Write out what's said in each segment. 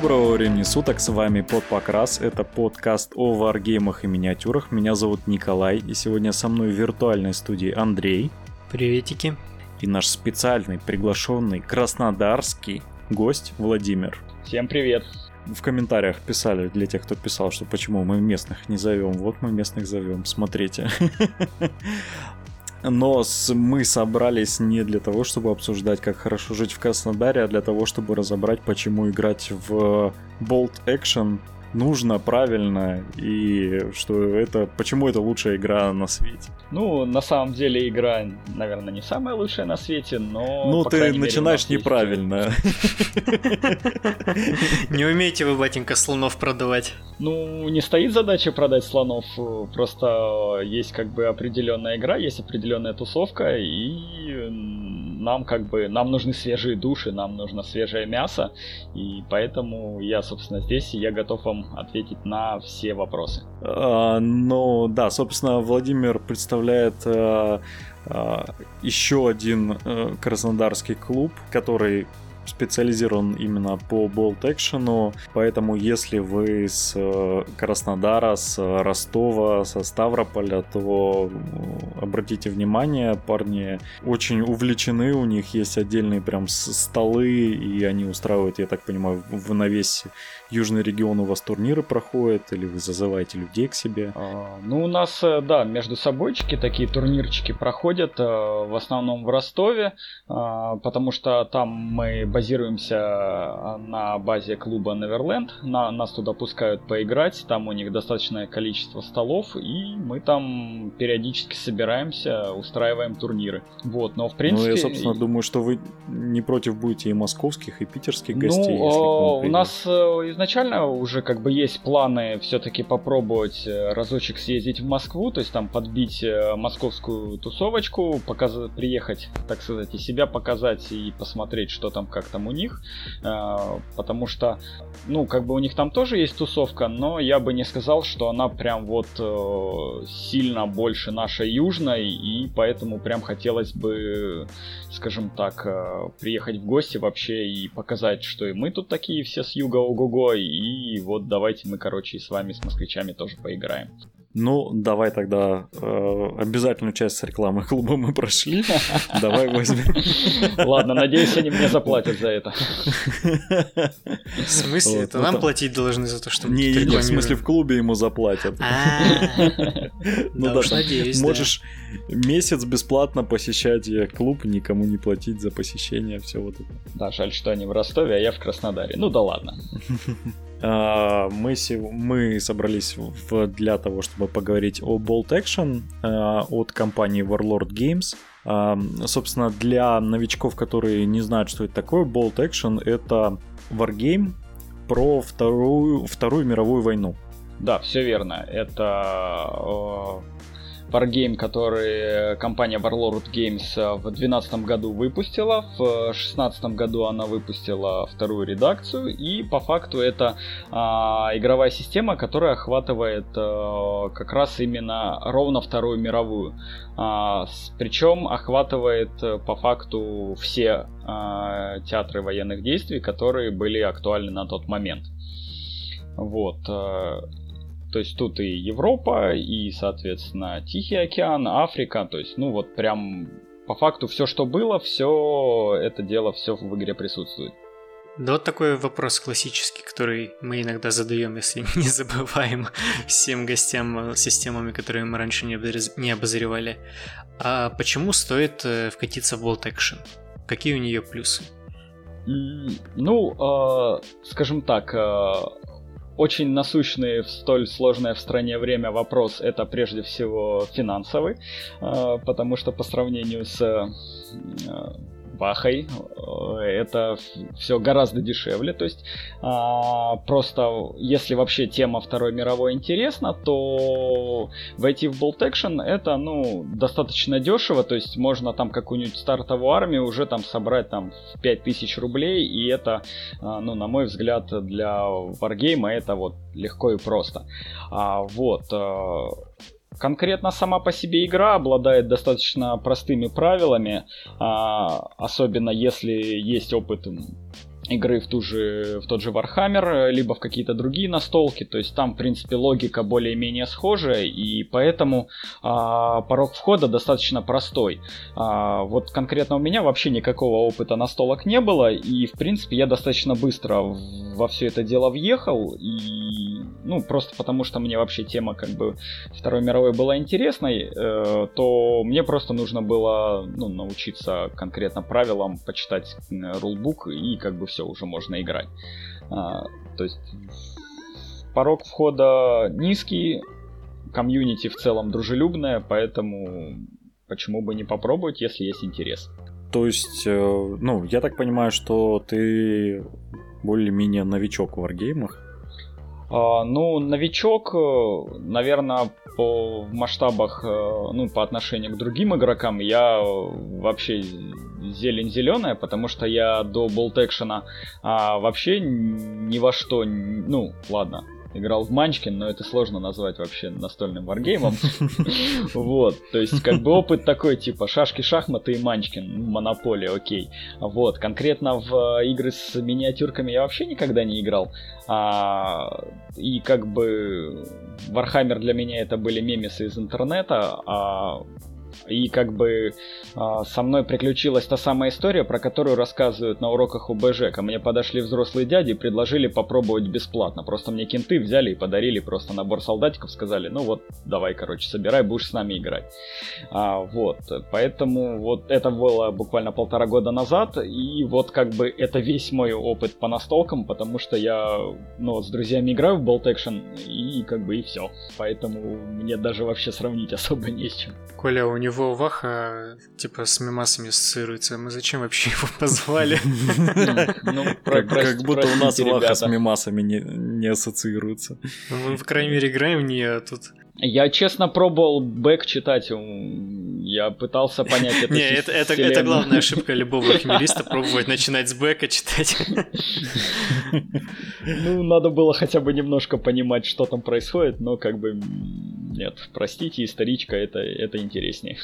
Доброго времени суток, с вами Под Покрас, это подкаст о варгеймах и миниатюрах. Меня зовут Николай, и сегодня со мной в виртуальной студии Андрей. Приветики. И наш специальный приглашенный краснодарский гость Владимир. Всем привет. В комментариях писали для тех, кто писал, что почему мы местных не зовем. Вот мы местных зовем, смотрите. Но мы собрались не для того, чтобы обсуждать, как хорошо жить в Краснодаре, а для того, чтобы разобрать, почему играть в Bolt Action нужно, правильно, и что это, почему это лучшая игра на свете. Ну, на самом деле игра, наверное, не самая лучшая на свете, но... Ну, ты начинаешь мере, неправильно. Не умеете вы, батенька, слонов продавать? Ну, не стоит задача продать слонов, просто есть как бы определенная игра, есть определенная тусовка, и нам как бы, нам нужны свежие души, нам нужно свежее мясо, и поэтому я, собственно, здесь, и я готов вам ответить на все вопросы. А, ну, да, собственно, Владимир представляет а, а, еще один а, краснодарский клуб, который специализирован именно по болт экшену, поэтому если вы с э, Краснодара, с Ростова, со Ставрополя, то э, обратите внимание, парни очень увлечены, у них есть отдельные прям столы, и они устраивают, я так понимаю, в на весь южный регион у вас турниры проходят, или вы зазываете людей к себе? А, ну, у нас, э, да, между собойчики такие турнирчики проходят, в основном в Ростове, потому что там мы базируемся а, на базе клуба Неверленд. На, нас туда пускают поиграть, там у них достаточное количество столов, и мы там периодически собираемся, устраиваем турниры. Вот, но в принципе... Ну, я, собственно, думаю, что вы не против будете и московских, и питерских гостей. Ну, у нас э, изначально уже как бы есть планы все-таки попробовать э, разочек съездить в Москву, то есть там подбить э, московскую тусовочку, показ... приехать, так сказать, и себя показать и посмотреть, что там как там у них, э, потому что, ну, как бы у них там тоже есть тусовка, но я бы не сказал, что она прям вот э, сильно больше нашей южной, и поэтому прям хотелось бы, скажем так, э, приехать в гости вообще и показать, что и мы тут такие все с юга ого-го, и вот давайте мы, короче, с вами, с москвичами тоже поиграем. Ну, давай тогда э, обязательную часть с рекламы клуба мы прошли. Давай возьмем. Ладно, надеюсь, они мне заплатят за это. В смысле? Это нам платить должны за то, что мы Не, не, в смысле в клубе ему заплатят. А. Ну да, надеюсь. Можешь месяц бесплатно посещать клуб, никому не платить за посещение, все вот это. Да, жаль, что они в Ростове, а я в Краснодаре. Ну да ладно. А, мы, мы собрались для того, чтобы поговорить о Bolt Action а, от компании Warlord Games. А, собственно, для новичков, которые не знают, что это такое, Bolt Action — это Wargame про Вторую, Вторую мировую войну. Да, все верно. Это Wargame, который компания Warlord Games э, в 2012 году выпустила. В 2016 году она выпустила вторую редакцию. И по факту это а, игровая система, которая охватывает а, как раз именно ровно Вторую мировую. А, с, причем охватывает по факту все а, театры военных действий, которые были актуальны на тот момент. Вот. То есть тут и Европа, и, соответственно, Тихий океан, Африка. То есть, ну вот прям по факту все, что было, все это дело, все в игре присутствует. Да вот такой вопрос классический, который мы иногда задаем, если не забываем всем гостям системами, которые мы раньше не обозревали. А почему стоит э, вкатиться в Bolt Action? Какие у нее плюсы? Ну, э, скажем так, э, очень насущный в столь сложное в стране время вопрос это прежде всего финансовый, э, потому что по сравнению с э, это все гораздо дешевле. То есть а, просто если вообще тема Второй мировой интересна, то войти в Bolt Action это ну достаточно дешево. То есть можно там какую-нибудь стартовую армию уже там собрать там в 5000 рублей. И это, а, ну на мой взгляд, для Wargame это вот легко и просто. А, вот. Конкретно сама по себе игра обладает достаточно простыми правилами, а, особенно если есть опыт игры в, ту же, в тот же Warhammer, либо в какие-то другие настолки. То есть там, в принципе, логика более-менее схожая, и поэтому а, порог входа достаточно простой. А, вот конкретно у меня вообще никакого опыта настолок не было, и, в принципе, я достаточно быстро во все это дело въехал, и, ну, просто потому что мне вообще тема как бы Второй мировой была интересной, э, то мне просто нужно было ну, научиться конкретно правилам, почитать рулбук, и как бы все, уже можно играть. А, то есть порог входа низкий, комьюнити в целом дружелюбное, поэтому почему бы не попробовать, если есть интерес. То есть, э, ну, я так понимаю, что ты более-менее новичок в варгеймах? А, ну, новичок, э, наверное, по масштабах, э, ну, по отношению к другим игрокам, я вообще зелень зеленая, потому что я до болт экшена а, вообще ни во что, ну, ладно, играл в Манчкин, но это сложно назвать вообще настольным варгеймом. Вот, то есть как бы опыт такой, типа шашки, шахматы и Манчкин, монополия, окей. Вот, конкретно в игры с миниатюрками я вообще никогда не играл. А, и как бы Warhammer для меня это были мемесы из интернета, а и как бы а, со мной приключилась та самая история, про которую рассказывают на уроках УБЖ. Ко мне подошли взрослые дяди и предложили попробовать бесплатно. Просто мне кенты взяли и подарили просто набор солдатиков, сказали, ну вот, давай, короче, собирай, будешь с нами играть. А, вот, поэтому вот это было буквально полтора года назад, и вот как бы это весь мой опыт по настолкам, потому что я, ну, с друзьями играю в Bolt Action, и как бы и все. Поэтому мне даже вообще сравнить особо не с чем. Коля, у него Ваха типа с мемасами ассоциируется. Мы зачем вообще его позвали? Ну, как будто у нас Ваха с мемасами не ассоциируется. Ну, мы, по крайней мере, играем в нее, а тут... Я честно пробовал бэк читать, я пытался понять это. Не, это, это, это главная ошибка любого хмелиста пробовать начинать с бэка читать. Ну, надо было хотя бы немножко понимать, что там происходит, но как бы нет, простите, историчка, это, это интереснее.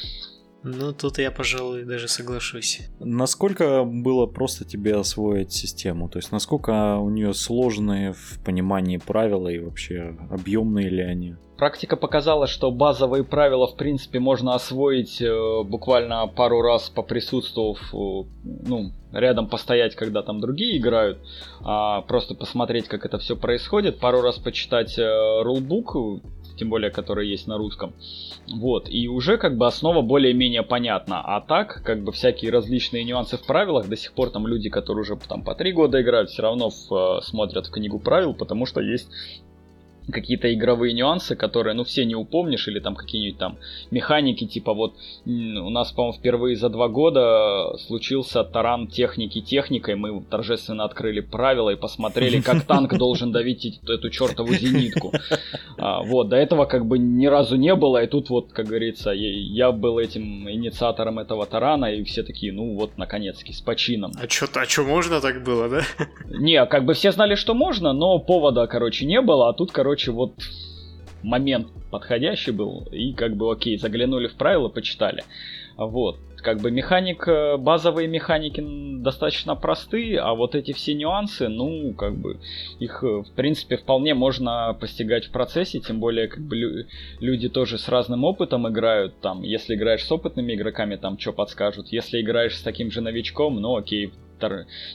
Ну, тут я, пожалуй, даже соглашусь. Насколько было просто тебе освоить систему? То есть, насколько у нее сложные в понимании правила и вообще объемные ли они? Практика показала, что базовые правила, в принципе, можно освоить э, буквально пару раз поприсутствовав, э, ну, рядом постоять, когда там другие играют, а просто посмотреть, как это все происходит, пару раз почитать э, рулбук, тем более, который есть на русском. Вот, и уже как бы основа более-менее понятна. А так, как бы всякие различные нюансы в правилах, до сих пор там люди, которые уже там по три года играют, все равно в, э, смотрят в книгу правил, потому что есть какие-то игровые нюансы, которые, ну, все не упомнишь, или там какие-нибудь там механики, типа вот у нас, по-моему, впервые за два года случился таран техники техникой, мы торжественно открыли правила и посмотрели, как танк должен давить эту чертову зенитку. А, вот, до этого как бы ни разу не было, и тут вот, как говорится, я был этим инициатором этого тарана, и все такие, ну вот, наконец-таки, с почином. А что а чё можно так было, да? Не, как бы все знали, что можно, но повода, короче, не было, а тут, короче, вот момент подходящий был, и как бы окей, заглянули в правила, почитали. Вот, как бы механик, э, базовые механики достаточно простые, а вот эти все нюансы, ну, как бы, их, э, в принципе, вполне можно постигать в процессе, тем более, как бы, люди тоже с разным опытом играют, там, если играешь с опытными игроками, там, что подскажут, если играешь с таким же новичком, ну, окей,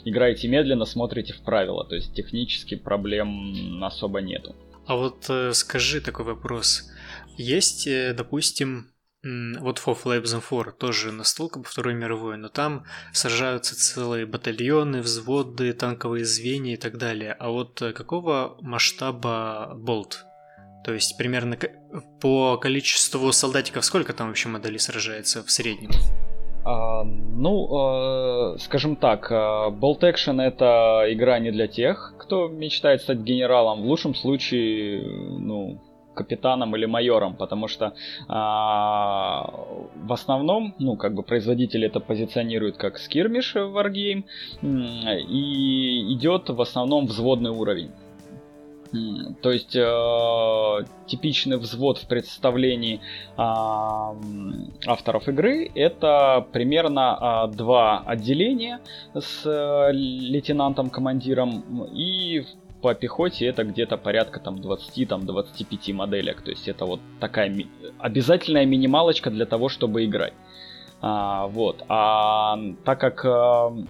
играете медленно, смотрите в правила, то есть технически проблем особо нету. А вот э, скажи такой вопрос. Есть, э, допустим, вот FOF Labs M4 тоже настолка по Второй мировой, но там сражаются целые батальоны, взводы, танковые звенья и так далее. А вот э, какого масштаба болт? То есть примерно по количеству солдатиков сколько там вообще моделей сражается в среднем? А, ну, э, скажем так, э, Bolt Action это игра не для тех, кто мечтает стать генералом. В лучшем случае, ну, капитаном или майором, потому что а, в основном, ну, как бы производители это позиционируют как скирмиш Wargame, и идет в основном взводный уровень. То есть э, типичный взвод в представлении э, авторов игры это примерно э, два отделения с э, лейтенантом-командиром и по пехоте это где-то порядка там 20-25 там, 25 моделек. То есть это вот такая ми- обязательная минималочка для того, чтобы играть. А, вот. А так как э,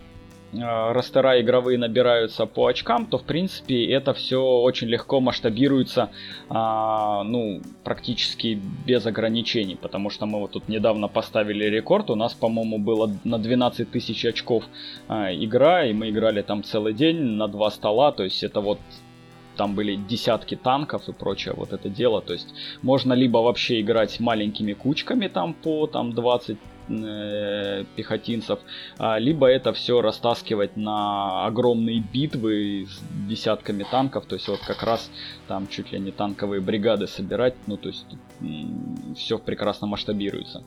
Э, ростера игровые набираются по очкам, то в принципе это все очень легко масштабируется, а, ну, практически без ограничений, потому что мы вот тут недавно поставили рекорд, у нас, по-моему, было на 12 тысяч очков а, игра, и мы играли там целый день на два стола, то есть это вот там были десятки танков и прочее вот это дело. То есть можно либо вообще играть маленькими кучками там по там 20 э, пехотинцев, а, либо это все растаскивать на огромные битвы с десятками танков, то есть вот как раз там чуть ли не танковые бригады собирать, ну то есть все прекрасно масштабируется.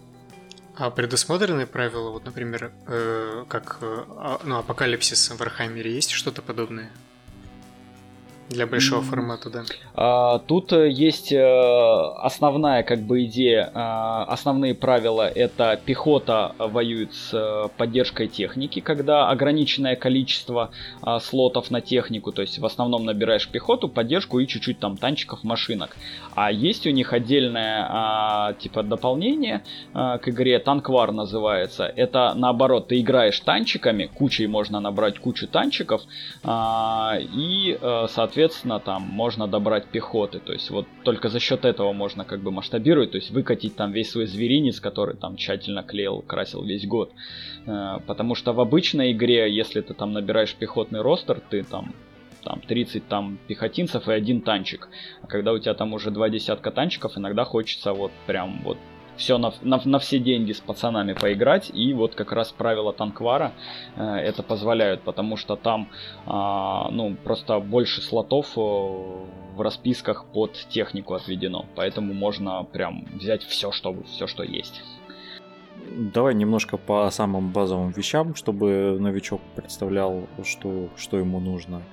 А предусмотрены правила, вот, например, э, как э, а, ну, апокалипсис в Вархаммере, есть что-то подобное? Для большого формата, да. А, тут э, есть э, основная как бы идея, а, основные правила это пехота воюет с э, поддержкой техники, когда ограниченное количество а, слотов на технику, то есть в основном набираешь пехоту, поддержку и чуть-чуть там танчиков, машинок. А есть у них отдельное типа дополнение к игре, танквар называется. Это наоборот, ты играешь танчиками, кучей можно набрать кучу танчиков и, соответственно, соответственно, там можно добрать пехоты. То есть вот только за счет этого можно как бы масштабировать, то есть выкатить там весь свой зверинец, который там тщательно клеил, красил весь год. Э, потому что в обычной игре, если ты там набираешь пехотный ростер, ты там там 30 там пехотинцев и один танчик. А когда у тебя там уже два десятка танчиков, иногда хочется вот прям вот все на, на, на все деньги с пацанами поиграть. И вот как раз правила танквара э, это позволяют, потому что там э, ну, просто больше слотов э, в расписках под технику отведено. Поэтому можно прям взять все, что, все, что есть. Давай немножко по самым базовым вещам, чтобы новичок представлял, что, что ему нужно.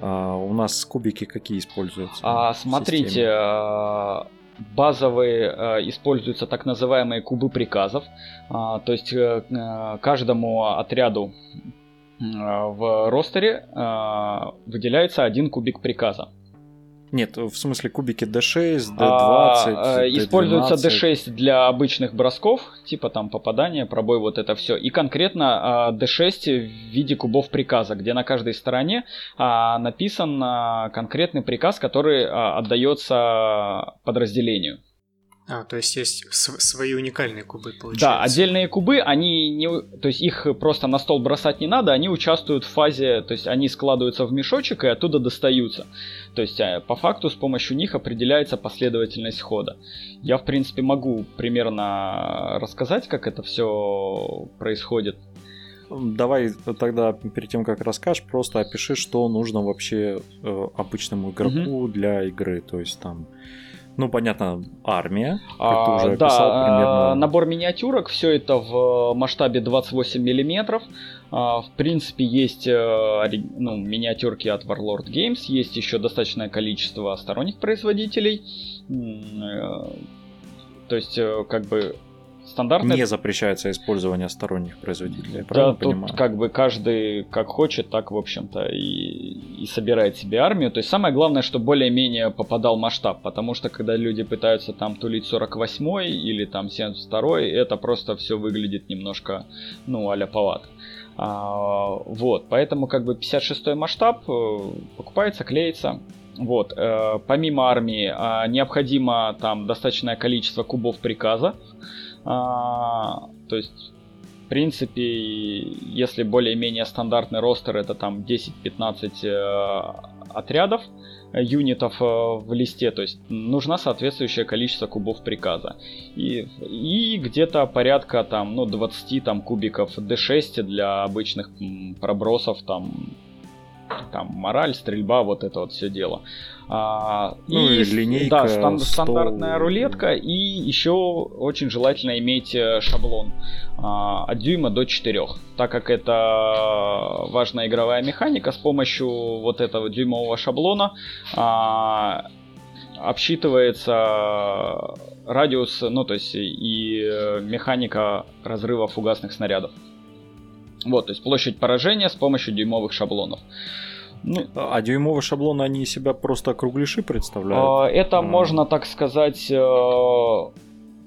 А, у нас кубики какие используются? А, смотрите, базовые э, используются так называемые кубы приказов. А, то есть э, э, каждому отряду в ростере выделяется один кубик приказа. Нет, в смысле кубики D6, D20, а, D12. Используется D6 для обычных бросков, типа там попадания, пробой, вот это все. И конкретно а, D6 в виде кубов приказа, где на каждой стороне а, написан а, конкретный приказ, который а, отдается подразделению. А, то есть есть свои уникальные кубы, получается. Да, отдельные кубы, они не, то есть их просто на стол бросать не надо, они участвуют в фазе, то есть они складываются в мешочек и оттуда достаются. То есть а, по факту с помощью них определяется последовательность хода. Я, в принципе, могу примерно рассказать, как это все происходит. Давай тогда перед тем, как расскажешь, просто опиши, что нужно вообще э, обычному игроку mm для игры. То есть там ну, понятно, армия, а, ты уже да, описал примерно. Набор миниатюрок, все это в масштабе 28 миллиметров. А, в принципе, есть э, ну, миниатюрки от Warlord Games, есть еще достаточное количество сторонних производителей. Э, то есть, э, как бы стандартная... Не запрещается использование сторонних производителей, правильно да, понимаю? тут как бы каждый как хочет, так, в общем-то, и, и собирает себе армию. То есть самое главное, что более-менее попадал масштаб, потому что когда люди пытаются там тулить 48 или там 72 это просто все выглядит немножко, ну, аляповато. А, вот, поэтому как бы 56 масштаб э, покупается, клеится. Вот, э, помимо армии э, необходимо там достаточное количество кубов приказа. А, то есть, в принципе, если более-менее стандартный ростер, это там 10-15 э, отрядов, юнитов э, в листе, то есть нужно соответствующее количество кубов приказа. И, и где-то порядка там, ну, 20 там кубиков D6 для обычных пробросов там там мораль, стрельба, вот это вот все дело. А, ну и, и линейка, да, стан- стандартная рулетка и еще очень желательно иметь э, шаблон а, от дюйма до 4, так как это важная игровая механика с помощью вот этого дюймового шаблона а, обсчитывается радиус, ну то есть и э, механика разрыва фугасных снарядов. Вот, то есть площадь поражения с помощью дюймовых шаблонов. Ну, а дюймовые шаблоны, они себя просто кругляши представляют? А, это, а... можно так сказать, э,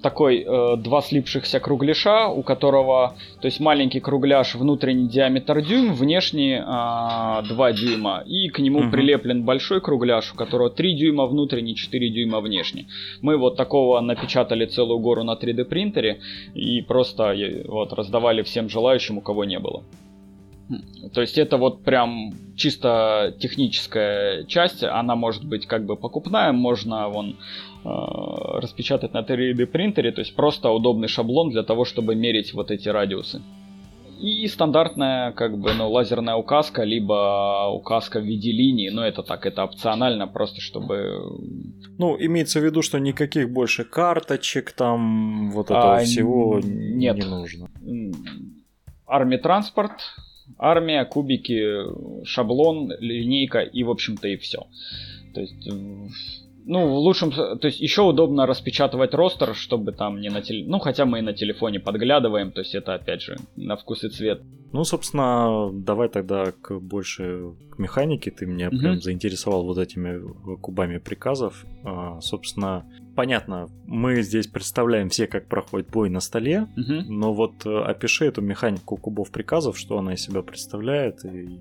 такой э, два слипшихся кругляша, у которого, то есть маленький кругляш, внутренний диаметр дюйм, внешний э, 2 дюйма, и к нему угу. прилеплен большой кругляш, у которого 3 дюйма внутренний, 4 дюйма внешний. Мы вот такого напечатали целую гору на 3D принтере и просто вот раздавали всем желающим, у кого не было. То есть это вот прям чисто техническая часть, она может быть как бы покупная, можно вон э, распечатать на 3D принтере, то есть просто удобный шаблон для того, чтобы мерить вот эти радиусы. И стандартная, как бы, ну, лазерная указка, либо указка в виде линии, но это так, это опционально, просто чтобы... Ну, имеется в виду, что никаких больше карточек, там, вот этого а, всего нет. не нужно. Армия транспорт, армия, кубики, шаблон, линейка и, в общем-то, и все. То есть, ну, в лучшем... То есть, еще удобно распечатывать ростер, чтобы там не на теле... Ну, хотя мы и на телефоне подглядываем, то есть, это, опять же, на вкус и цвет. Ну, собственно, давай тогда к больше к механике. Ты меня угу. прям заинтересовал вот этими кубами приказов. А, собственно, понятно, мы здесь представляем все, как проходит бой на столе, угу. но вот э, опиши эту механику кубов приказов, что она из себя представляет и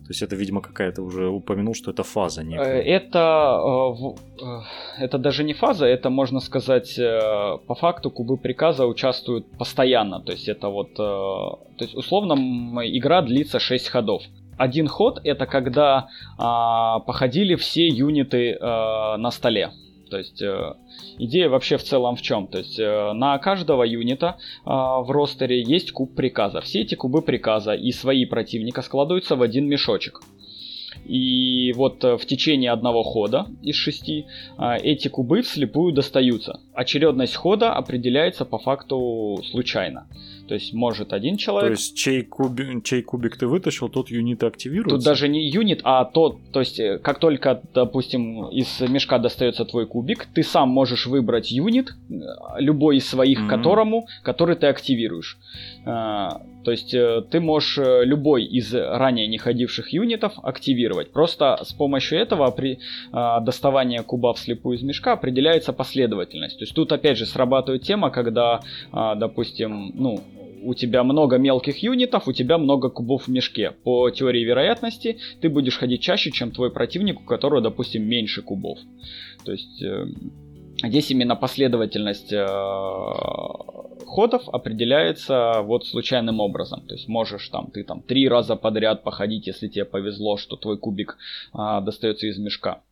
то есть это, видимо, какая-то уже упомянул, что это фаза некая. Э, это, э, это даже не фаза, это, можно сказать, по факту кубы приказа участвуют постоянно. То есть это вот, то есть условно игра длится 6 ходов. Один ход это когда а, походили все юниты а, на столе. То есть э, идея вообще в целом в чем? То есть э, на каждого юнита э, в ростере есть куб приказа. Все эти кубы приказа и свои противника складываются в один мешочек. И вот в течение одного хода из шести эти кубы вслепую достаются. Очередность хода определяется по факту случайно. То есть может один человек... То есть чей, куби... чей кубик ты вытащил, тот юнит активируется? Тут даже не юнит, а тот... То есть э, как только, допустим, из мешка достается твой кубик, ты сам можешь выбрать юнит, э, любой из своих mm-hmm. которому, который ты активируешь. А, то есть ты можешь любой из ранее не ходивших юнитов активировать. Просто с помощью этого при а, доставании куба вслепую из мешка определяется последовательность. То есть тут опять же срабатывает тема, когда, а, допустим, ну, у тебя много мелких юнитов, у тебя много кубов в мешке. По теории вероятности ты будешь ходить чаще, чем твой противник, у которого, допустим, меньше кубов. То есть э, здесь именно последовательность э, ходов определяется вот случайным образом. То есть можешь там ты там три раза подряд походить, если тебе повезло, что твой кубик э, достается из мешка.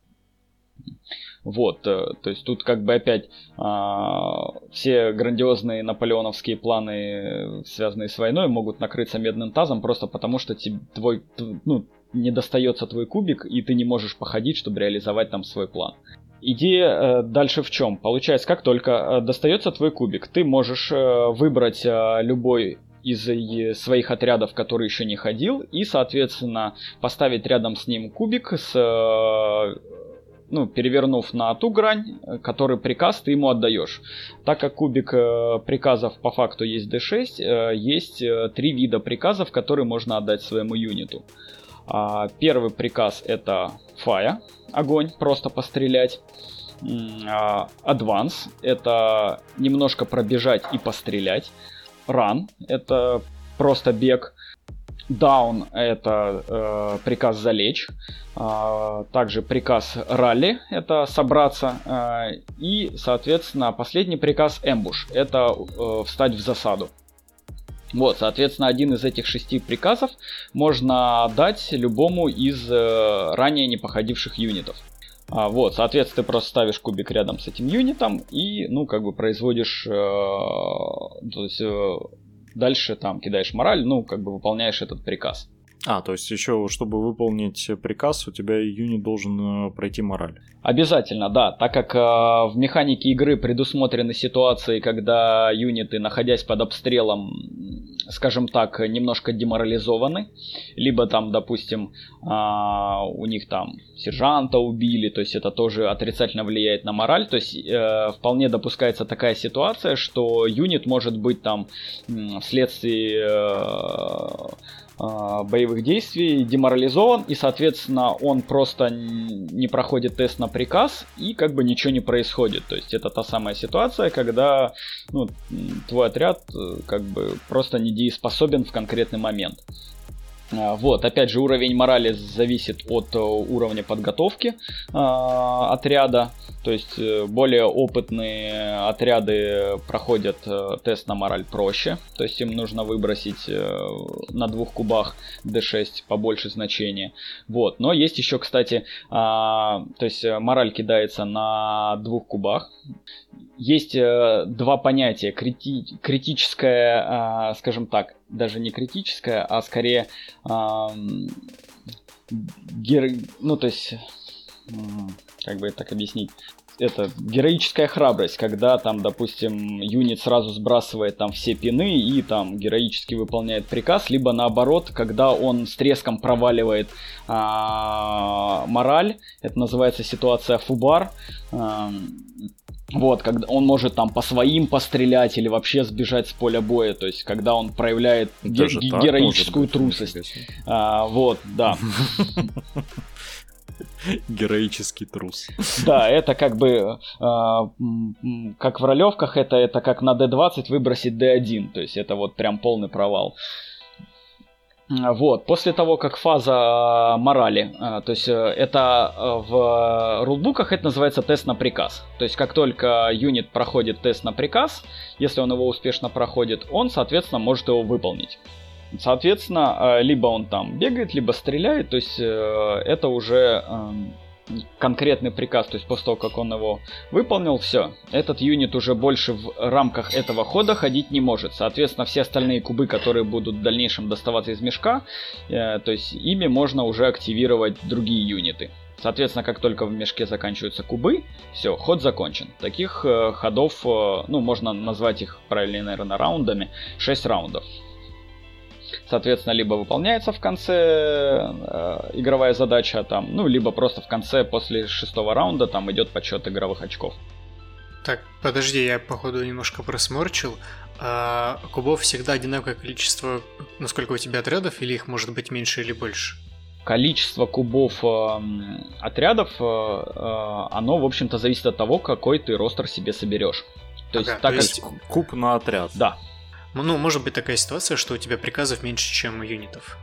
Вот, э, то есть тут как бы опять а, все грандиозные наполеоновские планы, связанные с войной, могут накрыться медным тазом просто потому, что тебе, твой, ну, не достается твой кубик, и ты не можешь походить, чтобы реализовать там свой план. Идея э, дальше в чем? Получается, как только э, достается твой кубик, ты можешь э, выбрать э, любой из своих отрядов, который еще не ходил, и, соответственно, поставить рядом с ним кубик с э, ну, перевернув на ту грань, э, который приказ ты ему отдаешь. Так как кубик э, приказов по факту есть D6, э, есть три вида приказов, которые можно отдать своему юниту. А, первый приказ это fire, огонь, просто пострелять. А, advance это немножко пробежать и пострелять. Run это просто бег. Down это э, приказ залечь. Э, также приказ ралли это собраться. Э, и, соответственно, последний приказ эмбуш это э, встать в засаду. Вот, соответственно, один из этих шести приказов можно дать любому из э, ранее не походивших юнитов. А, вот, соответственно, ты просто ставишь кубик рядом с этим юнитом и, ну, как бы производишь, э, то есть, э, дальше там кидаешь мораль, ну, как бы выполняешь этот приказ. А, то есть еще, чтобы выполнить приказ, у тебя юнит должен э, пройти мораль. Обязательно, да, так как э, в механике игры предусмотрены ситуации, когда юниты, находясь под обстрелом, скажем так, немножко деморализованы, либо там, допустим, э, у них там сержанта убили, то есть это тоже отрицательно влияет на мораль, то есть э, вполне допускается такая ситуация, что юнит может быть там вследствие э, боевых действий деморализован, и, соответственно, он просто не проходит тест на приказ, и как бы ничего не происходит. То есть это та самая ситуация, когда ну, твой отряд э, как бы просто недееспособен в конкретный момент. А, вот, опять же, уровень морали зависит от э, уровня подготовки э, отряда. То есть э, более опытные отряды проходят э, тест на мораль проще. То есть им нужно выбросить на двух кубах D6 побольше значения. Вот, но есть еще, кстати, э, то есть мораль кидается на двух кубах есть э, два понятия. Крити критическое, э, скажем так, даже не критическое, а скорее э, гер... ну то есть, как бы так объяснить, это героическая храбрость, когда там, допустим, юнит сразу сбрасывает там все пины и там героически выполняет приказ, либо наоборот, когда он с треском проваливает а, мораль, это называется ситуация фубар. А, вот, когда он может там по своим пострелять или вообще сбежать с поля боя, то есть когда он проявляет ге- ге- героическую быть, трусость. А, вот, да. Героический трус. Да, это как бы, э, как в ролевках, это, это как на D20 выбросить D1, то есть это вот прям полный провал. Вот, после того, как фаза морали, э, то есть э, это э, в рулбуках это называется тест на приказ. То есть как только юнит проходит тест на приказ, если он его успешно проходит, он, соответственно, может его выполнить. Соответственно, либо он там бегает, либо стреляет, то есть это уже эм, конкретный приказ, то есть после того, как он его выполнил, все, этот юнит уже больше в рамках этого хода ходить не может. Соответственно, все остальные кубы, которые будут в дальнейшем доставаться из мешка, э, то есть ими можно уже активировать другие юниты. Соответственно, как только в мешке заканчиваются кубы, все, ход закончен. Таких э, ходов, э, ну, можно назвать их правильно, наверное, раундами, 6 раундов. Соответственно, либо выполняется в конце э, игровая задача, там, ну, либо просто в конце, после шестого раунда, там идет подсчет игровых очков. Так, подожди, я походу немножко просморчил. А кубов всегда одинаковое количество, насколько у тебя отрядов, или их может быть меньше или больше? Количество кубов э, отрядов, э, э, оно, в общем-то, зависит от того, какой ты ростер себе соберешь. То ага, есть, так то есть как... куб на отряд. Да, ну, может быть такая ситуация, что у тебя приказов меньше, чем юнитов.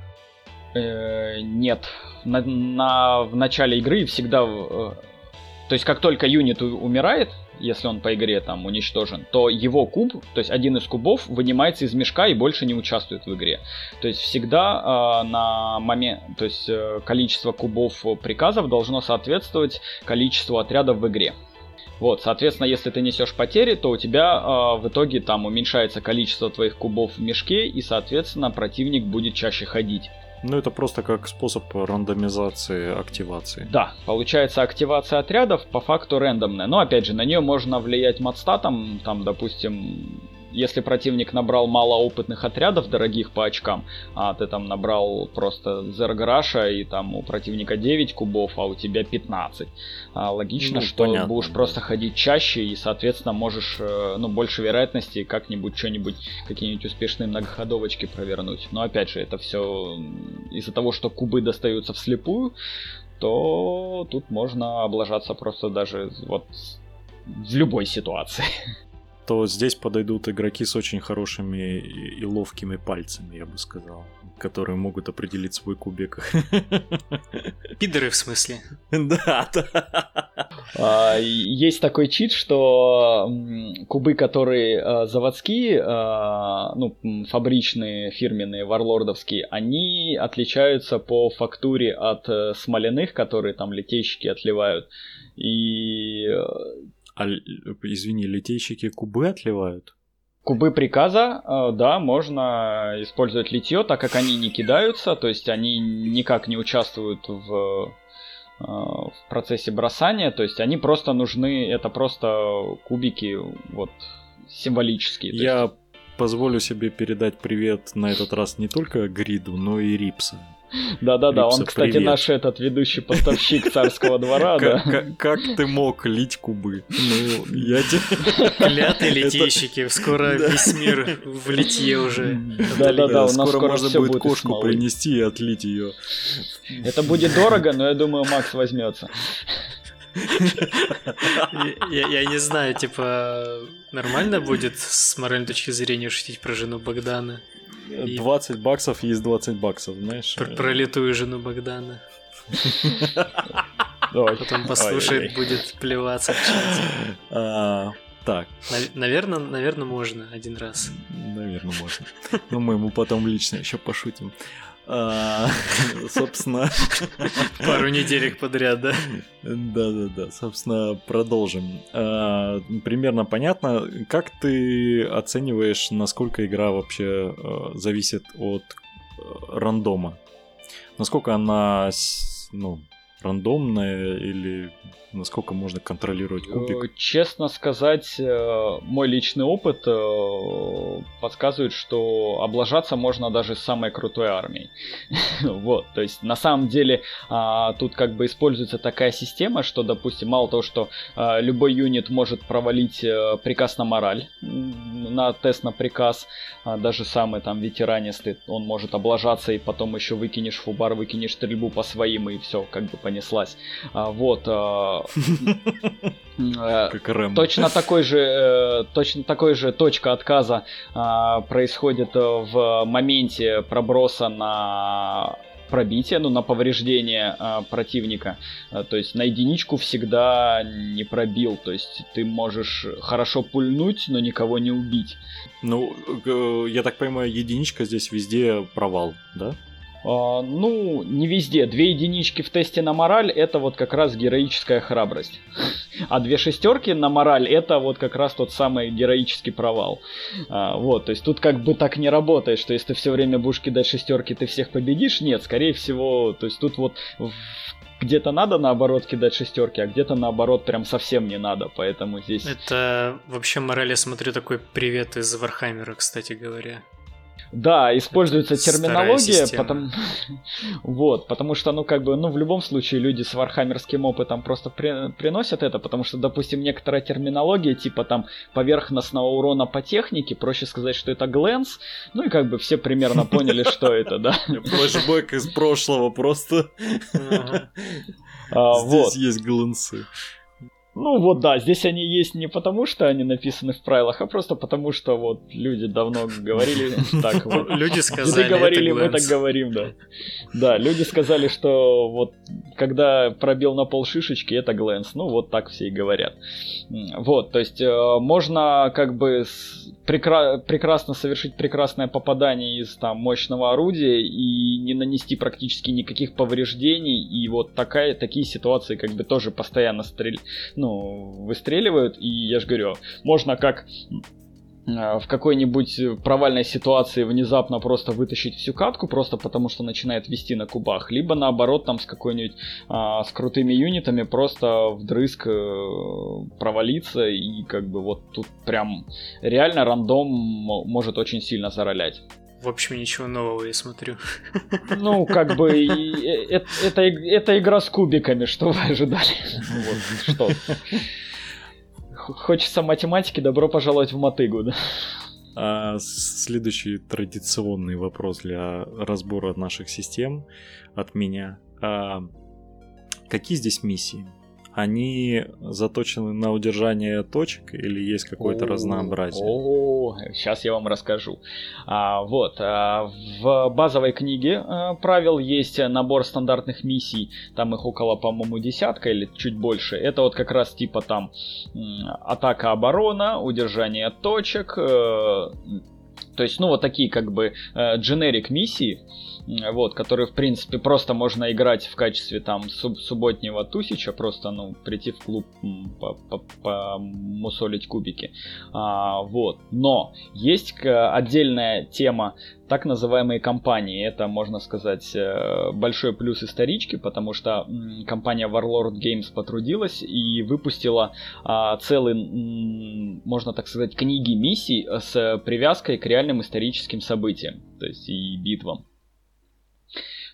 Э, нет. На, на, в начале игры всегда... Э, то есть, как только юнит умирает, если он по игре там уничтожен, то его куб, то есть один из кубов, вынимается из мешка и больше не участвует в игре. То есть всегда э, на момент, то есть э, количество кубов приказов должно соответствовать количеству отрядов в игре. Вот, соответственно, если ты несешь потери, то у тебя э, в итоге там уменьшается количество твоих кубов в мешке, и, соответственно, противник будет чаще ходить. Ну, это просто как способ рандомизации активации. Да, получается активация отрядов по факту рандомная. Но опять же, на нее можно влиять модстатом, там, допустим, если противник набрал мало опытных отрядов, дорогих по очкам, а ты там набрал просто Зерграша и там у противника 9 кубов, а у тебя 15. А, логично, ну, что понятно, будешь да. просто ходить чаще и, соответственно, можешь, э, ну, больше вероятности как-нибудь что-нибудь, какие-нибудь успешные многоходовочки провернуть. Но опять же, это все из-за того, что кубы достаются вслепую, то тут можно облажаться просто даже вот в любой ситуации. то здесь подойдут игроки с очень хорошими и ловкими пальцами, я бы сказал, которые могут определить свой кубик. Пидоры в смысле? Да, да. А, есть такой чит, что кубы, которые а, заводские, а, ну, фабричные, фирменные, варлордовские, они отличаются по фактуре от э, смоляных, которые там литейщики отливают. И а, извини, литейщики кубы отливают? Кубы приказа, э, да, можно использовать литье, так как они не кидаются, то есть они никак не участвуют в, э, в процессе бросания, то есть они просто нужны, это просто кубики вот символические. Я есть... позволю себе передать привет на этот раз не только Гриду, но и Рипса. Да-да-да, он, кстати, привет. наш этот ведущий поставщик царского двора, да. Как ты мог лить кубы? Ну, я тебе... Клятые литейщики, скоро весь мир в литье уже. Да-да-да, у нас скоро можно будет кошку принести и отлить ее. Это будет дорого, но я думаю, Макс возьмется. Я, я не знаю, типа, нормально будет с моральной точки зрения шутить про жену Богдана? 20 баксов есть 20 баксов, знаешь. Про пролитую жену Богдана. Потом послушает, будет плеваться в чате. А, так. Наверное, наверное, можно один раз. Наверное, можно. Но мы ему потом лично еще пошутим. А, собственно... Пару неделек подряд, да? Да-да-да, собственно, продолжим. А, примерно понятно, как ты оцениваешь, насколько игра вообще а, зависит от рандома? Насколько она, ну, рандомная или насколько можно контролировать кубик? Э, честно сказать, э, мой личный опыт э, подсказывает, что облажаться можно даже с самой крутой армией. вот, то есть на самом деле а, тут как бы используется такая система, что, допустим, мало того, что а, любой юнит может провалить приказ на мораль, на тест на приказ, а, даже самый там ветеранистый, он может облажаться и потом еще выкинешь фубар, выкинешь стрельбу по своим и все, как бы понеслась. Вот, Э, как Рэм. Точно такой же, э, точно такой же точка отказа а, происходит в моменте проброса на пробитие, ну, на повреждение э, противника. то есть на единичку всегда не пробил. То есть ты можешь хорошо пульнуть, но никого не убить. Ну, я так понимаю, единичка здесь везде провал, да? А, ну, не везде. Две единички в тесте на мораль это вот как раз героическая храбрость. А две шестерки на мораль это вот как раз тот самый героический провал. А, вот, то есть тут как бы так не работает, что если ты все время будешь кидать шестерки, ты всех победишь. Нет, скорее всего, то есть тут вот где-то надо наоборот кидать шестерки, а где-то наоборот прям совсем не надо, поэтому здесь... Это вообще мораль, я смотрю, такой привет из Вархаммера, кстати говоря. Да, используется терминология, потому... вот, потому что, ну, как бы, ну, в любом случае люди с вархаммерским опытом просто при... приносят это, потому что, допустим, некоторая терминология, типа там поверхностного урона по технике, проще сказать, что это glance, ну и как бы все примерно поняли, что это, да. Флэшбэк из прошлого просто. А, Здесь есть гленсы. Ну вот да, здесь они есть не потому, что они написаны в правилах, а просто потому, что вот люди давно говорили так вот. Люди сказали, говорили, мы так говорим, да. Да, люди сказали, что вот когда пробил на пол шишечки, это глэнс. Ну вот так все и говорят. Вот, то есть э, можно как бы прекра- прекрасно совершить прекрасное попадание из там мощного орудия и не нанести практически никаких повреждений. И вот такая, такие ситуации как бы тоже постоянно стрель, ну, выстреливают. И я же говорю, можно как в какой-нибудь провальной ситуации внезапно просто вытащить всю катку, просто потому что начинает вести на кубах, либо наоборот там с какой-нибудь а, с крутыми юнитами просто вдрызг э, провалиться и как бы вот тут прям реально рандом может очень сильно заролять. В общем, ничего нового я смотрю. Ну, как бы, это, это, это игра с кубиками, что вы ожидали? Вот, что хочется математики, добро пожаловать в мотыгу, да? А следующий традиционный вопрос для разбора наших систем от меня. А какие здесь миссии? Они заточены на удержание точек или есть какое-то разнообразие? О, сейчас я вам расскажу. А, вот, а, в базовой книге а, правил есть набор стандартных миссий, там их около, по-моему, десятка или чуть больше. Это вот как раз типа там атака-оборона, удержание точек, э, То есть, ну, вот такие как бы дженерик миссии, вот, которые, в принципе, просто можно играть в качестве там суб субботнего тусича, просто, ну, прийти в клуб помусолить кубики. А, вот. Но есть отдельная тема так называемые компании. Это, можно сказать, э, большой плюс исторички, потому что компания Warlord Games потрудилась и выпустила а, целый, можно так сказать, книги миссий с привязкой к реальным историческим событиям, то есть и битвам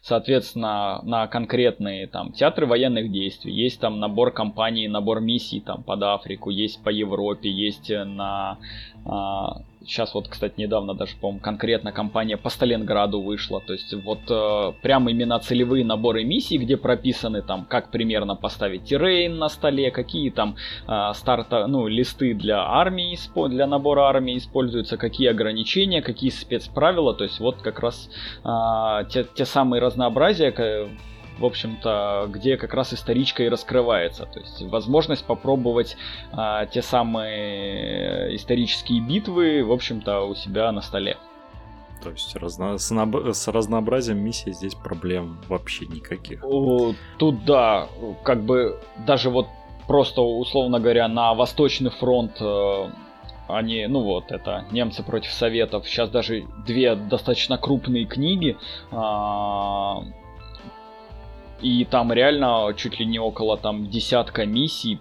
соответственно, на конкретные там театры военных действий. Есть там набор компаний, набор миссий там под Африку, есть по Европе, есть на а, Сейчас вот, кстати, недавно даже, по-моему, конкретно компания по Сталинграду вышла. То есть вот э, прям именно целевые наборы миссий, где прописаны там, как примерно поставить террейн на столе, какие там э, старта, ну, листы для армии, для набора армии используются, какие ограничения, какие спецправила. То есть вот как раз э, те, те самые разнообразия, в общем-то, где как раз историчка и раскрывается. То есть возможность попробовать а, те самые исторические битвы, в общем-то, у себя на столе. То есть разно... с, наб... с разнообразием миссий здесь проблем вообще никаких. Тут да, как бы даже вот просто, условно говоря, на Восточный фронт э, они, ну вот, это немцы против советов. Сейчас даже две достаточно крупные книги а, и там реально чуть ли не около там десятка миссий,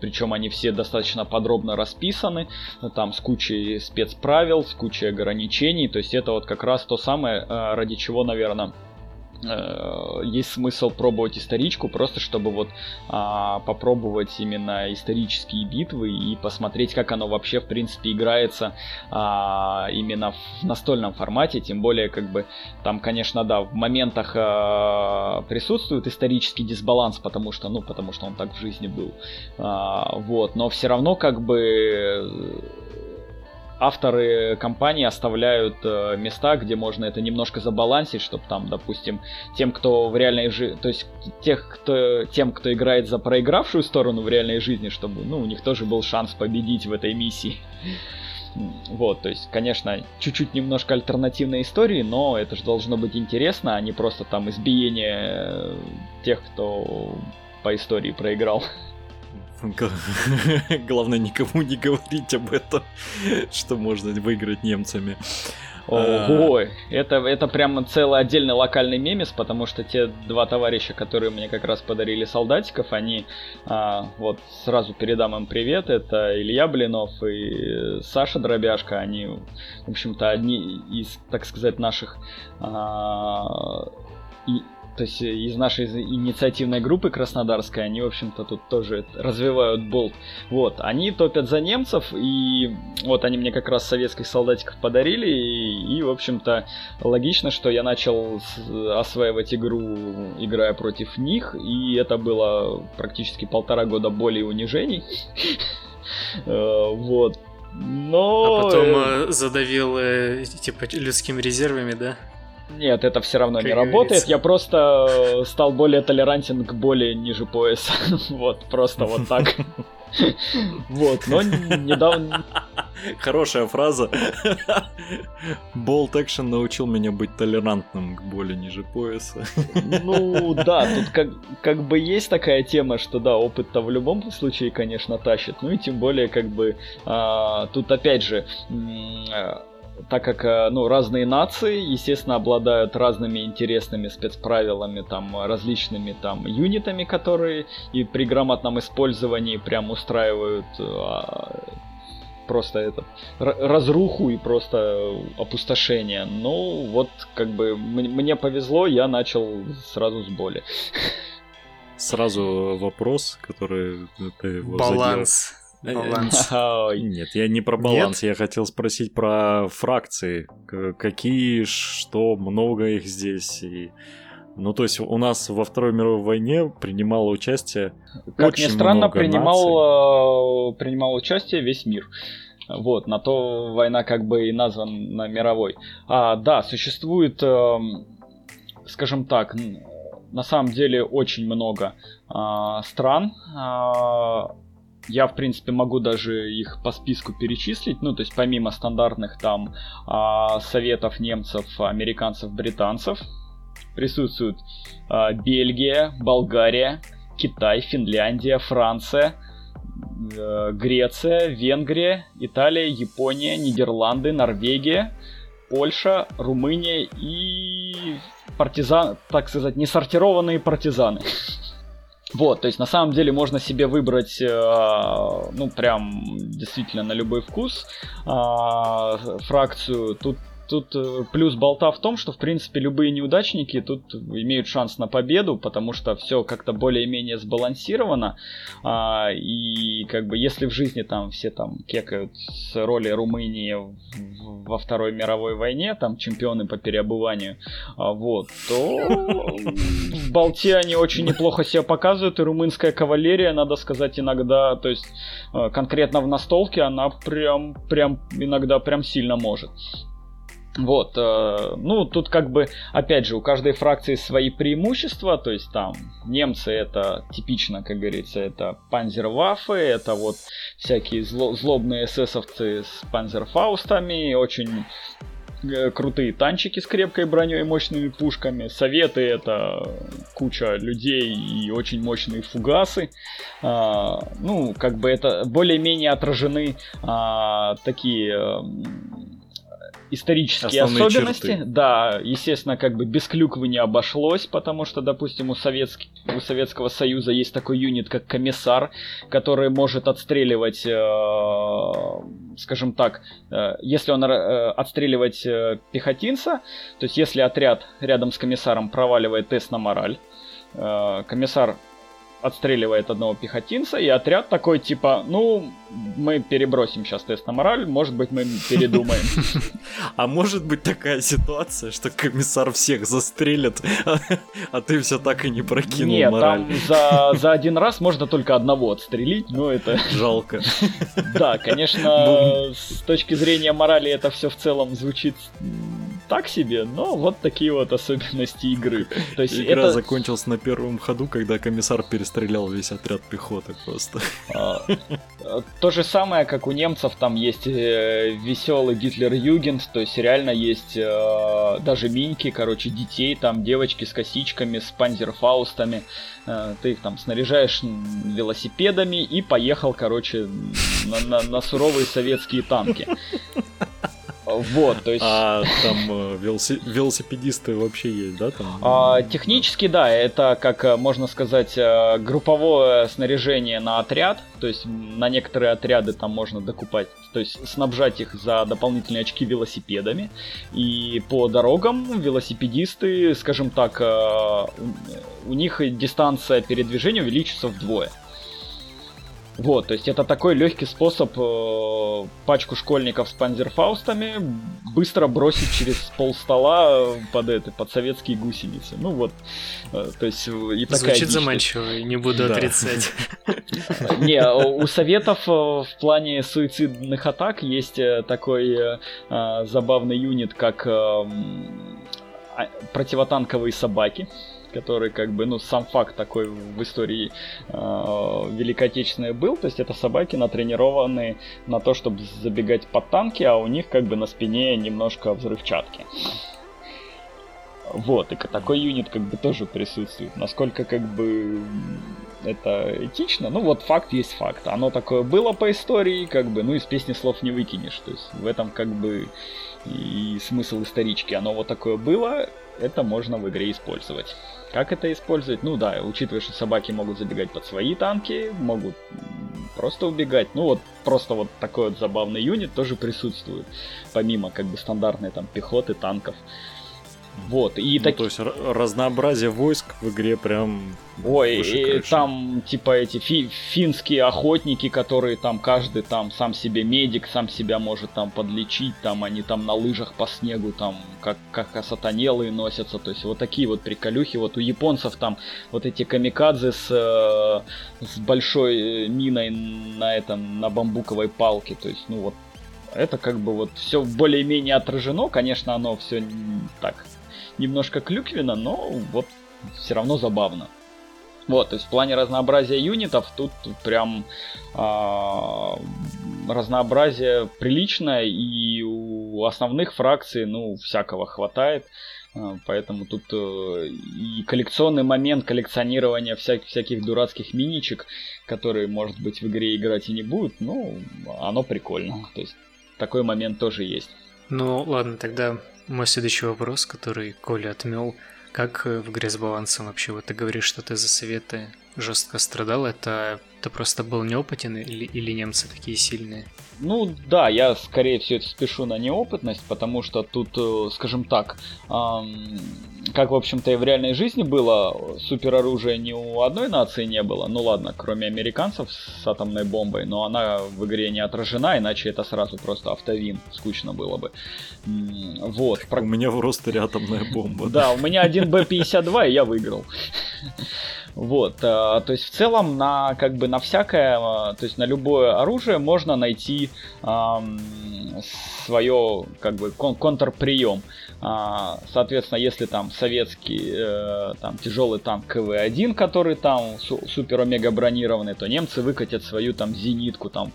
причем они все достаточно подробно расписаны, там с кучей спецправил, с кучей ограничений, то есть это вот как раз то самое, э, ради чего, наверное, Э, есть смысл пробовать историчку, просто чтобы вот а, попробовать именно исторические битвы и посмотреть, как оно вообще в принципе играется а, именно в настольном формате, тем более как бы там, конечно, да, в моментах а, присутствует исторический дисбаланс, потому что, ну, потому что он так в жизни был, а, вот, но все равно как бы авторы компании оставляют э, места, где можно это немножко забалансить, чтобы там, допустим, тем, кто в реальной жизни, то есть тех, кто, тем, кто играет за проигравшую сторону в реальной жизни, чтобы, ну, у них тоже был шанс победить в этой миссии. Вот, то есть, конечно, чуть-чуть немножко альтернативной истории, но это же должно быть интересно, а не просто там избиение тех, кто по истории проиграл. Главное никому не говорить об этом, что можно выиграть немцами. Ого, а... это, это прямо целый отдельный локальный мемес, потому что те два товарища, которые мне как раз подарили солдатиков, они, а, вот сразу передам им привет, это Илья Блинов и Саша Дробяшка, они, в общем-то, одни из, так сказать, наших а, и то есть э, из нашей инициативной группы краснодарской, они, в общем-то, тут тоже развивают болт. Вот, они топят за немцев, и вот они мне как раз советских солдатиков подарили, и, и в общем-то, логично, что я начал осваивать игру, играя против них, и это было практически полтора года боли и унижений. Э, вот. Но... А потом э, задавил, типа, людскими резервами, да? Нет, это все равно не работает. Я просто э, стал более толерантен к боли ниже пояса. вот, просто вот так. Вот, но недавно... Хорошая фраза. Болт Action научил меня быть толерантным к боли ниже пояса. Ну да, тут как, как бы есть такая тема, что да, опыт-то в любом случае, конечно, тащит. Ну и тем более, как бы, а, тут опять же, а, так как э, ну, разные нации, естественно, обладают разными интересными спецправилами, там, различными там юнитами, которые и при грамотном использовании прям устраивают а, просто этот разруху и просто опустошение. Ну, вот как бы мне повезло, я начал сразу с боли. Сразу вопрос, который ты Баланс. Задел. Баланс. Нет, я не про баланс, Нет? я хотел спросить про фракции. Какие, что, много их здесь и... Ну, то есть у нас во Второй мировой войне принимало участие Как очень ни странно, много принимал, наций. принимал участие весь мир. Вот, на то война как бы и названа мировой. А, да, существует, э, скажем так, на самом деле очень много э, стран, э, я, в принципе, могу даже их по списку перечислить. Ну, то есть, помимо стандартных там а, советов немцев, американцев, британцев, присутствуют а, Бельгия, Болгария, Китай, Финляндия, Франция, э, Греция, Венгрия, Италия, Япония, Нидерланды, Норвегия, Польша, Румыния и партизан, так сказать, несортированные партизаны. Вот, то есть на самом деле можно себе выбрать, э, ну прям действительно на любой вкус э, фракцию. Тут Тут э, плюс болта в том, что, в принципе, любые неудачники тут имеют шанс на победу, потому что все как-то более-менее сбалансировано. А, и как бы если в жизни там все там кекают с роли Румынии во Второй мировой войне, там чемпионы по переобуванию, а, вот, то в болте они очень неплохо себя показывают, и румынская кавалерия, надо сказать, иногда, то есть э, конкретно в настолке она прям, прям иногда прям сильно может. Вот, э, ну, тут как бы, опять же, у каждой фракции свои преимущества, то есть там немцы это типично, как говорится, это панзерваффе, это вот всякие зло- злобные эсэсовцы с панзерфаустами, очень э, крутые танчики с крепкой броней и мощными пушками. Советы это куча людей и очень мощные фугасы. А, ну, как бы это более-менее отражены а, такие исторические Основные особенности. Черты. Да, естественно, как бы без клюквы не обошлось, потому что, допустим, у, Советский, у Советского Союза есть такой юнит, как комиссар, который может отстреливать, э, скажем так, э, если он э, отстреливать э, пехотинца, то есть если отряд рядом с комиссаром проваливает тест на мораль, э, комиссар отстреливает одного пехотинца, и отряд такой типа, ну, мы перебросим сейчас тест на мораль, может быть, мы передумаем. А может быть такая ситуация, что комиссар всех застрелит, а ты все так и не прокинул Нет, мораль. там за, за один раз можно только одного отстрелить, но это... Жалко. Да, конечно, с точки зрения морали это все в целом звучит так себе, но вот такие вот особенности игры. То есть Игра это... закончилась на первом ходу, когда комиссар перестрелял весь отряд пехоты просто. А, то же самое, как у немцев, там есть э, веселый Гитлер-Югент, то есть реально есть э, даже миньки, короче, детей, там девочки с косичками, с панзерфаустами, э, ты их там снаряжаешь велосипедами и поехал, короче, на, на, на суровые советские танки. Вот, то есть... А там э, велоси... велосипедисты вообще есть, да? Там? А, технически, да, это, как э, можно сказать, э, групповое снаряжение на отряд, то есть на некоторые отряды там можно докупать, то есть снабжать их за дополнительные очки велосипедами. И по дорогам велосипедисты, скажем так, у них дистанция передвижения увеличится вдвое. Вот, то есть это такой легкий способ э, пачку школьников с панзерфаустами быстро бросить через пол стола под это, под советские гусеницы. Ну вот, э, то есть и такая Звучит дичь, заманчиво, не буду да. отрицать. Не, у советов э, в плане суицидных атак есть э, такой э, забавный юнит, как эм, а, противотанковые собаки который как бы, ну, сам факт такой в истории э, Великой Отечественной был, то есть это собаки натренированы на то, чтобы забегать под танки, а у них как бы на спине немножко взрывчатки. Вот, и такой юнит как бы тоже присутствует. Насколько как бы это этично, ну вот факт есть факт. Оно такое было по истории, как бы, ну из песни слов не выкинешь. То есть в этом как бы и смысл исторички. Оно вот такое было, это можно в игре использовать. Как это использовать? Ну да, учитывая, что собаки могут забегать под свои танки, могут просто убегать. Ну вот просто вот такой вот забавный юнит тоже присутствует, помимо как бы стандартной там пехоты, танков. Вот, и ну, так... То есть разнообразие войск в игре прям... Ой, и там типа эти фи финские охотники, которые там каждый там сам себе медик, сам себя может там подлечить, там они там на лыжах по снегу там как, как осатанелые носятся, то есть вот такие вот приколюхи. Вот у японцев там вот эти камикадзе с, э, с большой миной на этом, на бамбуковой палке, то есть ну вот это как бы вот все более-менее отражено, конечно, оно все так немножко клюквенно, но вот все равно забавно. Вот, то есть в плане разнообразия юнитов тут прям э, разнообразие приличное, и у основных фракций, ну, всякого хватает. А, поэтому тут э, и коллекционный момент коллекционирования вся, всяких дурацких миничек, которые, может быть, в игре играть и не будут, ну, оно прикольно. То есть такой момент тоже есть. Ну, ладно, тогда мой следующий вопрос, который Коля отмел. Как э, в игре с балансом вообще? Вот ты говоришь, что ты за советы жестко страдал. Это ты просто был неопытен или, или немцы такие сильные? Ну да, я скорее всего спешу на неопытность, потому что тут, э, скажем так, эм, как в общем-то и в реальной жизни было, супероружия ни у одной нации не было. Ну ладно, кроме американцев с атомной бомбой, но она в игре не отражена, иначе это сразу просто автовин, скучно было бы. Вот. У меня в ростере атомная бомба. Да, у меня один Б-52, и я выиграл. Вот, э, то есть в целом на как бы на всякое, э, то есть на любое оружие можно найти эм, свое как бы кон- контрприем. А, соответственно, если там советский э, там тяжелый танк КВ-1, который там супер-омега бронированный, то немцы выкатят свою там зенитку, там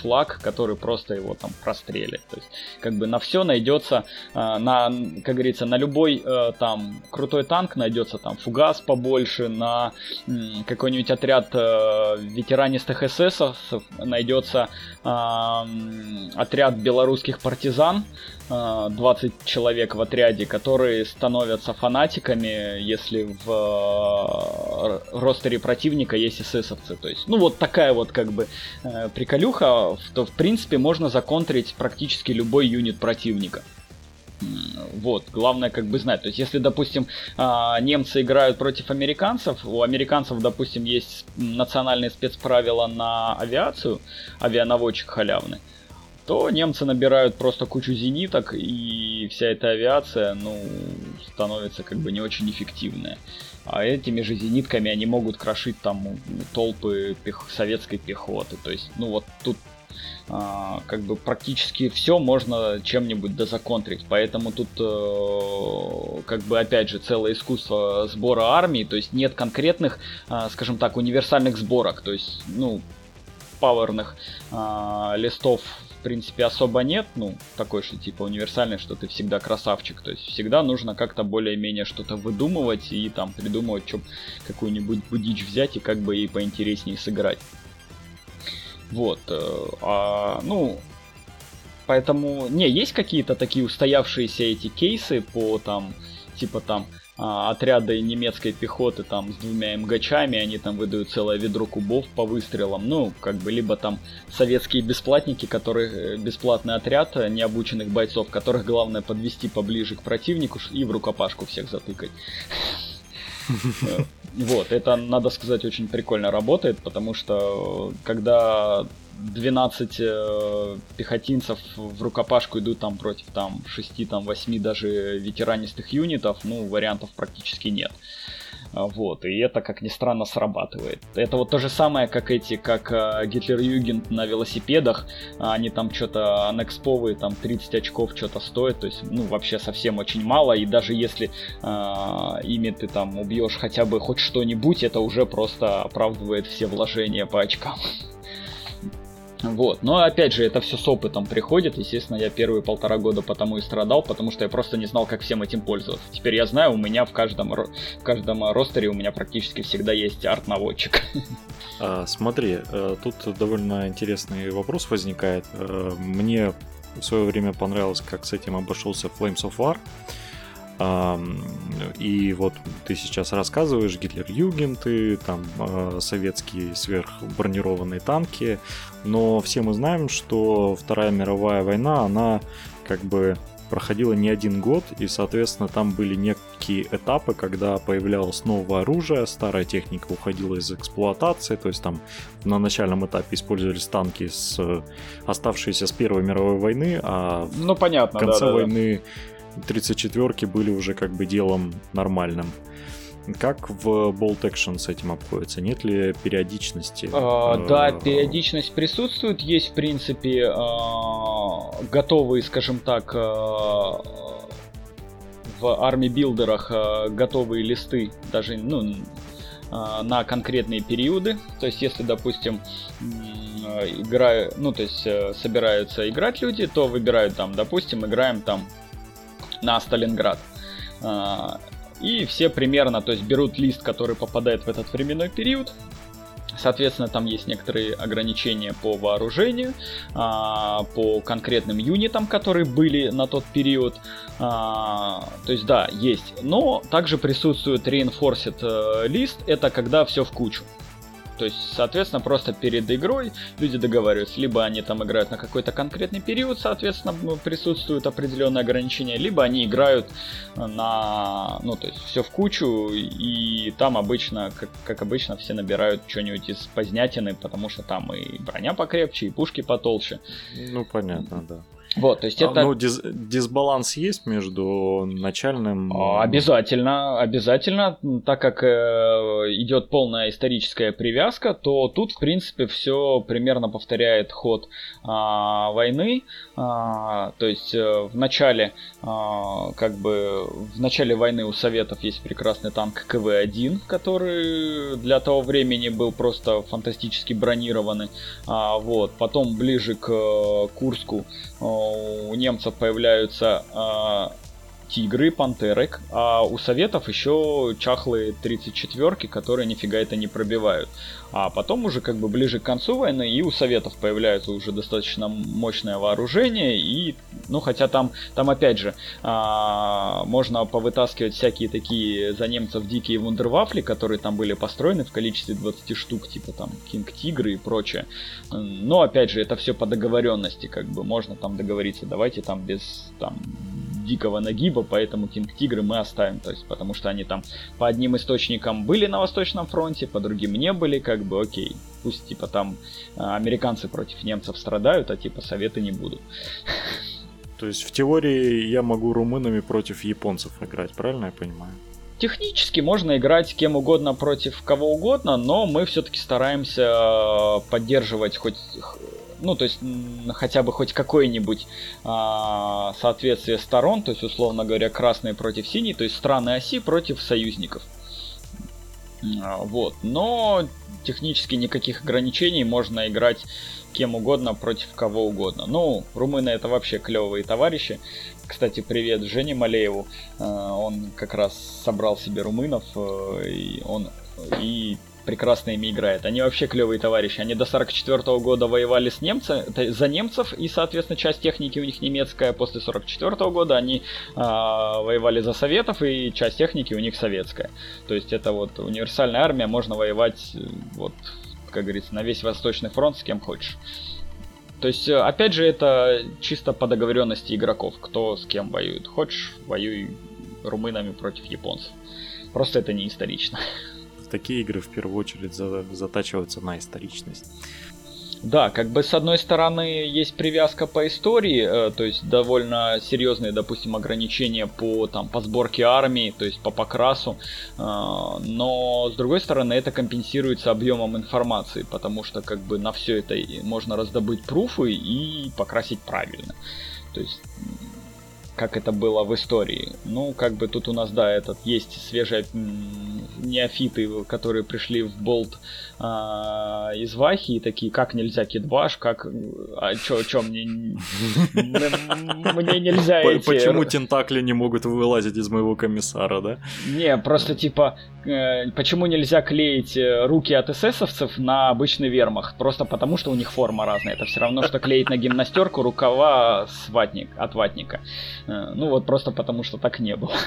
флаг, который просто его там прострелит. То есть, как бы на все найдется, э, на, как говорится, на любой э, там крутой танк найдется там фугас побольше, на какой-нибудь отряд э, ветеранистых эсэсов найдется отряд белорусских партизан, 20 э, человек в отряде, которые становятся фанатиками, если в э, ростере противника есть эсэсовцы. То есть, ну вот такая вот как бы э, приколюха, то в принципе можно законтрить практически любой юнит противника. Вот, главное как бы знать. То есть, если, допустим, немцы играют против американцев, у американцев, допустим, есть национальные спецправила на авиацию, авианаводчик халявный, то немцы набирают просто кучу зениток, и вся эта авиация, ну, становится как бы не очень эффективная. А этими же зенитками они могут крошить там толпы пех... советской пехоты. То есть, ну вот тут а, как бы практически все можно чем-нибудь дозаконтрить. Поэтому тут э, как бы опять же целое искусство сбора армии. То есть нет конкретных, э, скажем так, универсальных сборок. То есть, ну, пауэрных э, листов в принципе, особо нет, ну, такой же, типа, универсальный, что ты всегда красавчик. То есть всегда нужно как-то более-менее что-то выдумывать и там придумывать, что какую-нибудь будич взять и как бы ей поинтереснее сыграть. Вот. Э, а, ну, поэтому, не, есть какие-то такие устоявшиеся эти кейсы по там, типа там, отряды немецкой пехоты там с двумя МГЧами, они там выдают целое ведро кубов по выстрелам, ну, как бы, либо там советские бесплатники, которые, э, бесплатный отряд э, необученных бойцов, которых главное подвести поближе к противнику и в рукопашку всех затыкать. Э, вот, это, надо сказать, очень прикольно работает, потому что когда 12 э, пехотинцев в рукопашку идут там против там 6, там 8 даже ветеранистых юнитов, ну, вариантов практически нет. А, вот, и это, как ни странно, срабатывает. Это вот то же самое, как эти, как э, Гитлер-Югент на велосипедах. Они там что-то анексповые, там 30 очков что-то стоят, то есть, ну, вообще совсем очень мало. И даже если э, ими ты там убьешь хотя бы хоть что-нибудь, это уже просто оправдывает все вложения по очкам. Вот. Но опять же, это все с опытом приходит. Естественно, я первые полтора года потому и страдал, потому что я просто не знал, как всем этим пользоваться. Теперь я знаю, у меня в каждом, в каждом ростере у меня практически всегда есть арт-наводчик. А, смотри, э, тут довольно интересный вопрос возникает. Э, мне в свое время понравилось, как с этим обошелся Flames of War. И вот ты сейчас рассказываешь Гитлер-Югенты, там а, советские сверхбронированные танки, но все мы знаем, что Вторая мировая война, она как бы проходила не один год, и, соответственно, там были некие этапы, когда появлялось новое оружие, старая техника уходила из эксплуатации, то есть там на начальном этапе использовались танки, с, оставшиеся с Первой мировой войны, а ну, понятно, в конце да, войны да 34-ки были уже как бы делом нормальным. Как в Bolt Action с этим обходится? Нет ли периодичности? А, да, э, периодичность присутствует. Есть, в принципе, а, готовые, скажем так, а, в арми билдерах готовые листы, даже, ну, на конкретные периоды. То есть, если, допустим, играю, ну, то есть, э, собираются играть люди, то выбирают там, допустим, играем там на Сталинград. И все примерно, то есть берут лист, который попадает в этот временной период, Соответственно, там есть некоторые ограничения по вооружению, а, по конкретным юнитам, которые были на тот период. А, то есть, да, есть. Но также присутствует reinforced э, лист, это когда все в кучу. То есть, соответственно, просто перед игрой люди договариваются, либо они там играют на какой-то конкретный период, соответственно, присутствуют определенные ограничения, либо они играют на, ну, то есть все в кучу, и там обычно, как, как обычно, все набирают что-нибудь из позднятины, потому что там и броня покрепче, и пушки потолще. Ну, понятно, да. Вот, то есть это... Ну, дис- дисбаланс есть между начальным... А, обязательно, обязательно, так как э, идет полная историческая привязка, то тут, в принципе, все примерно повторяет ход э, войны. Э, то есть э, в начале, э, как бы, в начале войны у Советов есть прекрасный танк КВ-1, который для того времени был просто фантастически бронированный. А, вот, потом ближе к э, Курску у немцев появляются а, тигры, пантеры, а у советов еще чахлые 34-ки, которые нифига это не пробивают. А потом уже как бы ближе к концу войны и у советов появляется уже достаточно мощное вооружение и, ну хотя там, там опять же, а, можно повытаскивать всякие такие за немцев дикие вундервафли, которые там были построены в количестве 20 штук, типа там Кинг Тигры и прочее. Но опять же, это все по договоренности, как бы можно там договориться, давайте там без там дикого нагиба, поэтому Кинг Тигры мы оставим, то есть потому что они там по одним источникам были на Восточном фронте, по другим не были, как бы окей, пусть типа там а, американцы против немцев страдают, а типа советы не будут. То есть в теории я могу румынами против японцев играть, правильно я понимаю? Технически можно играть кем угодно против кого угодно, но мы все-таки стараемся а, поддерживать хоть ну, то есть хотя бы хоть какое-нибудь а, соответствие сторон, то есть, условно говоря, красные против синий, то есть страны оси против союзников. А, вот, но технически никаких ограничений, можно играть кем угодно против кого угодно. Ну, румыны это вообще клевые товарищи. Кстати, привет Жене Малееву. А, он как раз собрал себе румынов, э, и он и прекрасно ими играет. Они вообще клевые товарищи. Они до 44 -го года воевали с немцами, за немцев, и, соответственно, часть техники у них немецкая. После 44 -го года они а, воевали за советов, и часть техники у них советская. То есть это вот универсальная армия, можно воевать, вот, как говорится, на весь Восточный фронт с кем хочешь. То есть, э, опять же, это чисто по договоренности игроков, кто с кем воюет. Хочешь, воюй румынами против японцев. Просто это не исторично. Такие игры в первую очередь затачиваются на историчность. Да, как бы с одной стороны есть привязка по истории, э, то есть довольно серьезные, допустим, ограничения по, там, по сборке армии, то есть по покрасу, э, но с другой стороны это компенсируется объемом информации, потому что как бы на все это можно раздобыть пруфы и покрасить правильно. То есть как это было в истории. Ну, как бы тут у нас, да, этот есть свежие неофиты, которые пришли в болт а, из Вахи и такие, как нельзя кидбаш, как... А чё, чё, мне... Мне нельзя эти... Почему тентакли не могут вылазить из моего комиссара, да? Не, просто типа, э, почему нельзя клеить э, руки от эсэсовцев на обычный вермахт? Просто потому, что у них форма разная. Это все равно, что клеить на гимнастерку рукава с ватник, от ватника. Э, ну вот просто потому, что так не было.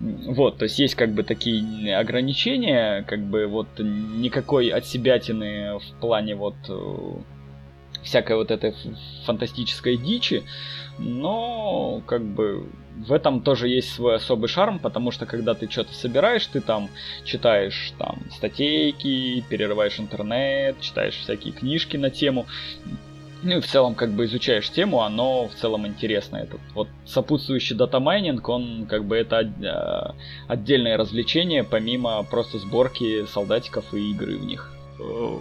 Вот, то есть есть как бы такие ограничения, как бы вот никакой от себятины в плане вот э, всякой вот этой фантастической дичи, но как бы в этом тоже есть свой особый шарм, потому что когда ты что-то собираешь, ты там читаешь там статейки, перерываешь интернет, читаешь всякие книжки на тему, ну и в целом как бы изучаешь тему, оно в целом интересно. Этот вот сопутствующий датамайнинг, он как бы это э, отдельное развлечение, помимо просто сборки солдатиков и игры в них. Э,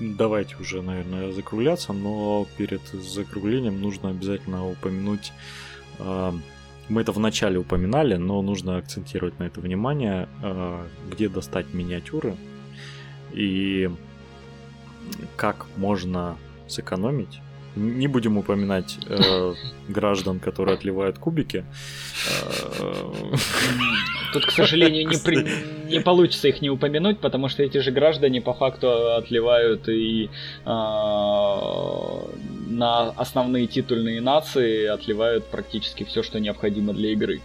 давайте уже, наверное, закругляться, но перед закруглением нужно обязательно упомянуть э, мы это вначале упоминали, но нужно акцентировать на это внимание, где достать миниатюры и как можно сэкономить не будем упоминать э, граждан, которые отливают кубики. Тут, к сожалению, не, при... не получится их не упомянуть, потому что эти же граждане по факту отливают и э, на основные титульные нации отливают практически все, что необходимо для игры.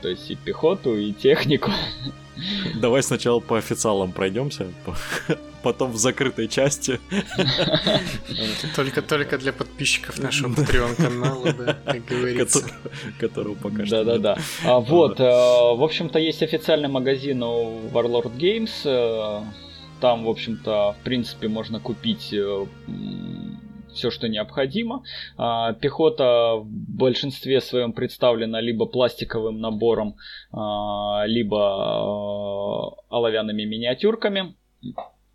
То есть и пехоту, и технику. Давай сначала по официалам пройдемся, потом в закрытой части. Только-только для подписчиков нашего Patreon канала, да, как говорится. Которого пока что Да-да-да. А, вот, э, в общем-то, есть официальный магазин у Warlord Games. Э, там, в общем-то, в принципе, можно купить э, все, что необходимо. А, пехота в большинстве своем представлена либо пластиковым набором, а, либо оловянными миниатюрками.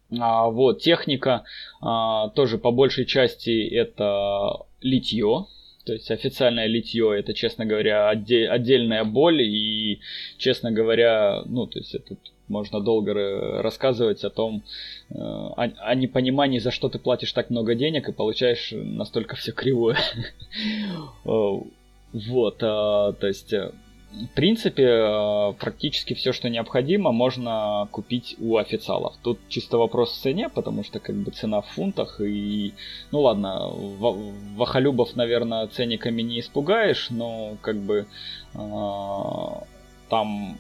Вот, техника тоже по большей части это литье, то есть официальное литье это, честно говоря, отдельная боль и, честно говоря, ну, то есть это можно долго рассказывать о том, э, о, о непонимании, за что ты платишь так много денег и получаешь настолько все кривое. Вот, а, то есть, э, в принципе, э, практически все, что необходимо, можно купить у официалов. Тут чисто вопрос в цене, потому что как бы цена в фунтах и, ну ладно, вахалюбов, наверное, ценниками не испугаешь, но как бы там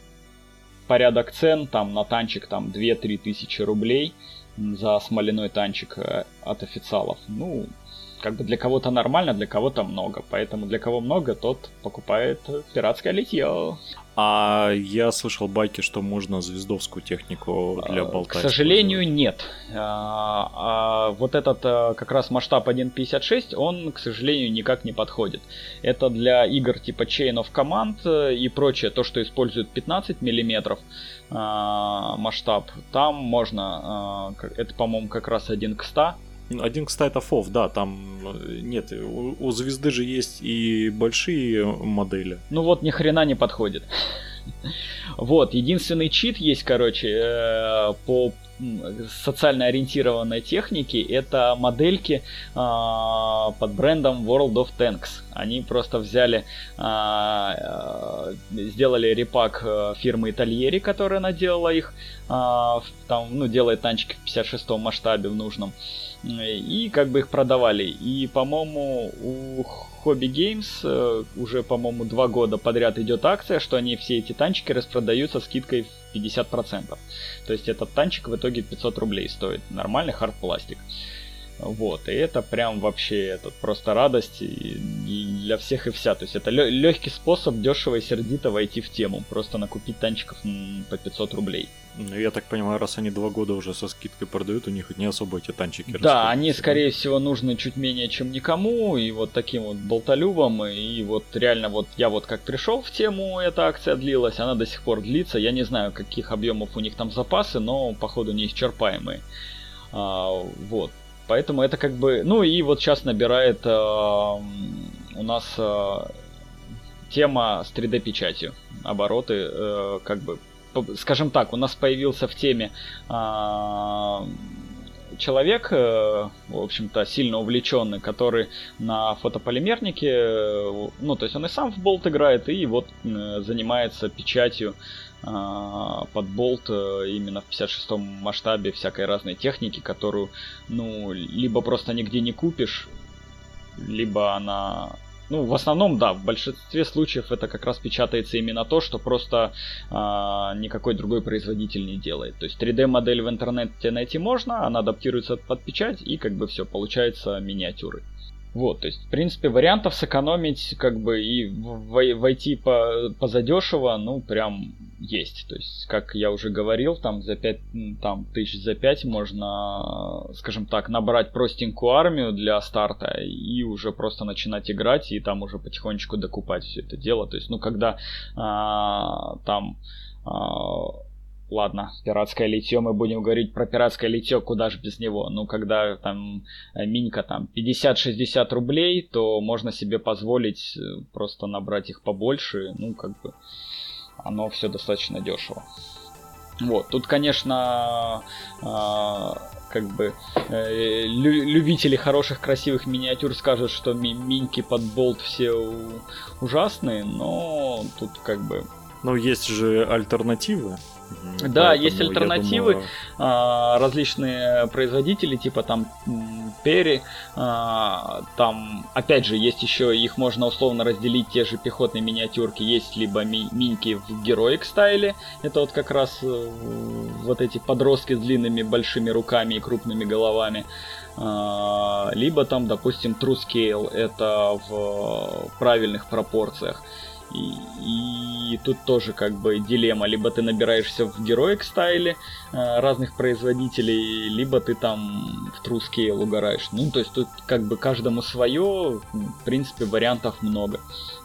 порядок цен, там на танчик там 2-3 тысячи рублей за смоляной танчик э, от официалов. Ну, как бы для кого-то нормально, для кого-то много. Поэтому для кого много, тот покупает пиратское литье. А я слышал байки, что можно звездовскую технику для болта. К сожалению, нет. А, а, вот этот а, как раз масштаб 1.56, он, к сожалению, никак не подходит. Это для игр типа Chain of Command э, и прочее, то, что использует 15 миллиметров а, масштаб. Там можно, а, это, по-моему, как раз 1 к 100 один, кстати, FOV, да, там э, нет, у, у звезды же есть и большие модели. Ну вот ни хрена не подходит. Вот, единственный чит есть, короче, э, по социально ориентированной техники это модельки а, под брендом World of Tanks. Они просто взяли, а, сделали репак э, фирмы Итальери, которая наделала их, а, там, ну, делает танчики в 56 масштабе в нужном и как бы их продавали. И, по-моему, у Hobby Games э, уже, по-моему, два года подряд идет акция, что они все эти танчики распродаются скидкой в 50%. То есть этот танчик в итоге 500 рублей стоит. Нормальный хард пластик. Вот, и это прям вообще это просто радость для всех и вся. То есть это легкий способ дешево и сердито войти в тему. Просто накупить танчиков по 500 рублей. Ну, я так понимаю, раз они два года уже со скидкой продают, у них не особо эти танчики Да, они, скорее всего, нужны чуть менее, чем никому, и вот таким вот болтолюбом, и вот реально вот я вот как пришел в тему, эта акция длилась, она до сих пор длится, я не знаю, каких объемов у них там запасы, но, походу, неисчерпаемые. А, вот, Поэтому это как бы... Ну и вот сейчас набирает э, у нас э, тема с 3D-печатью. Обороты э, как бы... Скажем так, у нас появился в теме э, человек, э, в общем-то, сильно увлеченный, который на фотополимернике, э, ну, то есть он и сам в болт играет, и вот занимается печатью под болт э, именно в 56 масштабе всякой разной техники, которую, ну, либо просто нигде не купишь, либо она... Ну, в основном, да, в большинстве случаев это как раз печатается именно то, что просто а, никакой другой производитель не делает. То есть 3D-модель в интернете найти можно, она адаптируется под печать, и как бы все, получается миниатюры. Вот, то есть, в принципе, вариантов сэкономить, как бы, и войти по, по задешево, ну, прям есть. То есть, как я уже говорил, там за 5 там, тысяч за 5 можно, скажем так, набрать простенькую армию для старта и уже просто начинать играть и там уже потихонечку докупать все это дело. То есть, ну, когда а, там а, ладно, пиратское литье, мы будем говорить про пиратское литье, куда же без него. Ну, когда там э, минька там 50-60 рублей, то можно себе позволить э, просто набрать их побольше, ну, как бы оно все достаточно дешево. Вот, тут, конечно, э, как бы э, лю- любители хороших красивых миниатюр скажут, что ми- миньки под болт все у- ужасные, но тут как бы Но есть же альтернативы. Да, есть альтернативы. думаю, а, различные производители, типа там Перри, а, там, опять же, есть еще, их можно условно разделить, те же пехотные миниатюрки, есть либо ми- миньки в героик стайле, это вот как раз э, вот эти подростки с длинными большими руками и крупными головами, А, либо там, допустим, True Scale, это в правильных пропорциях. И, и тут тоже как бы дилемма. Либо ты набираешься в героик стайле э, разных производителей, либо ты там в Scale угораешь. Ну, то есть тут как бы каждому свое, в принципе, вариантов много.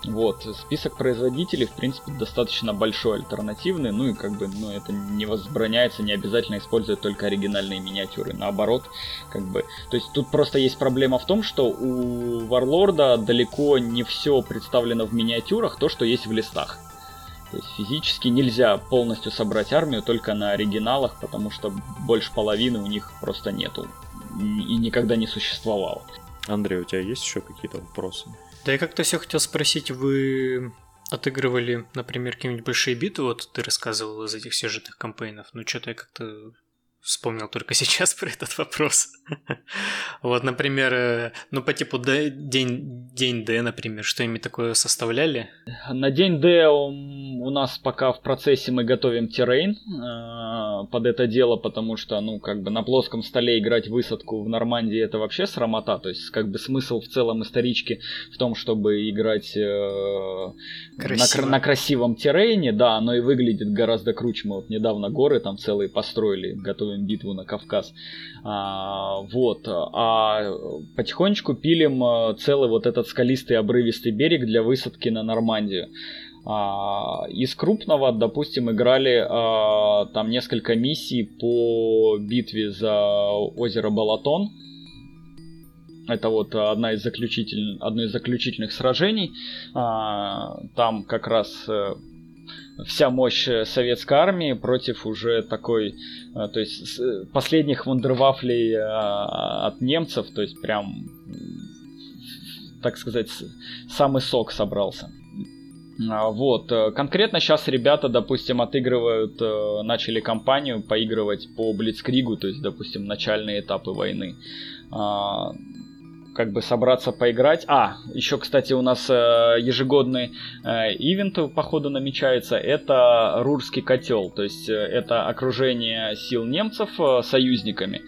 Вот, список производителей, в принципе, достаточно большой, альтернативный, ну и как бы, ну, это не возбраняется, не обязательно использовать только оригинальные миниатюры, наоборот, как бы, то есть тут просто есть проблема в том, что у Варлорда далеко не все представлено в миниатюрах, то, что есть в листах. То есть физически нельзя полностью собрать армию только на оригиналах, потому что больше половины у них просто нету и никогда не существовало. Андрей, у тебя есть еще какие-то вопросы? Да я как-то все хотел спросить, вы отыгрывали, например, какие-нибудь большие битвы, вот ты рассказывал из этих сюжетных кампейнов, ну что-то я как-то вспомнил только сейчас про этот вопрос. вот, например, э, ну по типу Д, день, день Д, например, что-нибудь такое составляли? На день Д у нас пока в процессе мы готовим террейн э, под это дело, потому что, ну, как бы на плоском столе играть высадку в Нормандии это вообще срамота, то есть как бы смысл в целом исторички в том, чтобы играть э, на, на красивом террейне, да, оно и выглядит гораздо круче. Мы вот недавно горы там целые построили, готовим битву на Кавказ. А, вот, а потихонечку пилим целый вот этот скалистый обрывистый берег для высадки на Нормандию. А, из крупного, допустим, играли а, там несколько миссий по битве за озеро Балатон. Это вот одна из заключитель... одно из заключительных сражений. А, там как раз вся мощь советской армии против уже такой, то есть последних вундервафлей от немцев, то есть прям, так сказать, самый сок собрался. Вот, конкретно сейчас ребята, допустим, отыгрывают, начали кампанию поигрывать по Блицкригу, то есть, допустим, начальные этапы войны как бы собраться поиграть. А, еще, кстати, у нас э, ежегодный э, ивент, походу, намечается. Это Рурский котел. То есть, э, это окружение сил немцев э, союзниками.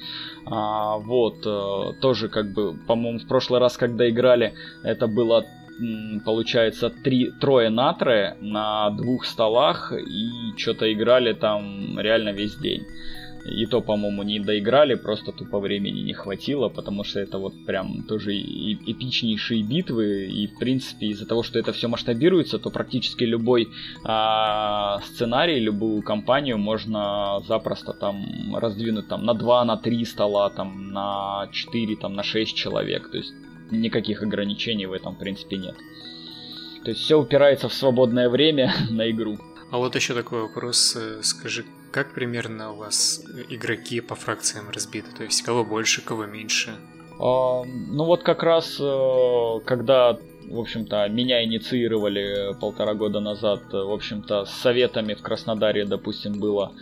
А, вот, э, тоже, как бы, по-моему, в прошлый раз, когда играли, это было получается три, трое на трое на двух столах и что-то играли там реально весь день. И то, по-моему, не доиграли, просто тупо времени не хватило, потому что это вот прям тоже эпичнейшие битвы, и в принципе из-за того, что это все масштабируется, то практически любой а, сценарий, любую кампанию можно запросто там раздвинуть там на 2, на 3 стола, там на 4, там на 6 человек, то есть никаких ограничений в этом в принципе нет. То есть все упирается в свободное время на игру. А вот еще такой вопрос, скажи, как примерно у вас игроки по фракциям разбиты? То есть кого больше, кого меньше? А, ну вот как раз, когда, в общем-то, меня инициировали полтора года назад, в общем-то, с советами в Краснодаре, допустим, было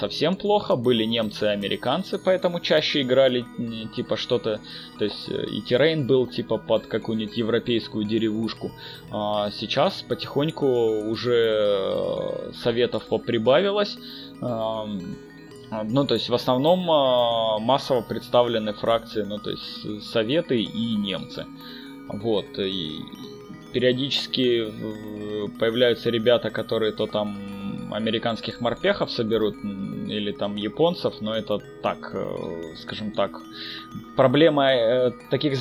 совсем плохо. Были немцы и американцы, поэтому чаще играли типа что-то, то есть и террейн был типа под какую-нибудь европейскую деревушку. А сейчас потихоньку уже советов поприбавилось. Ну, то есть в основном массово представлены фракции, ну, то есть советы и немцы. Вот, и периодически появляются ребята, которые то там американских морпехов соберут или там японцев, но это так, скажем так. Проблема таких,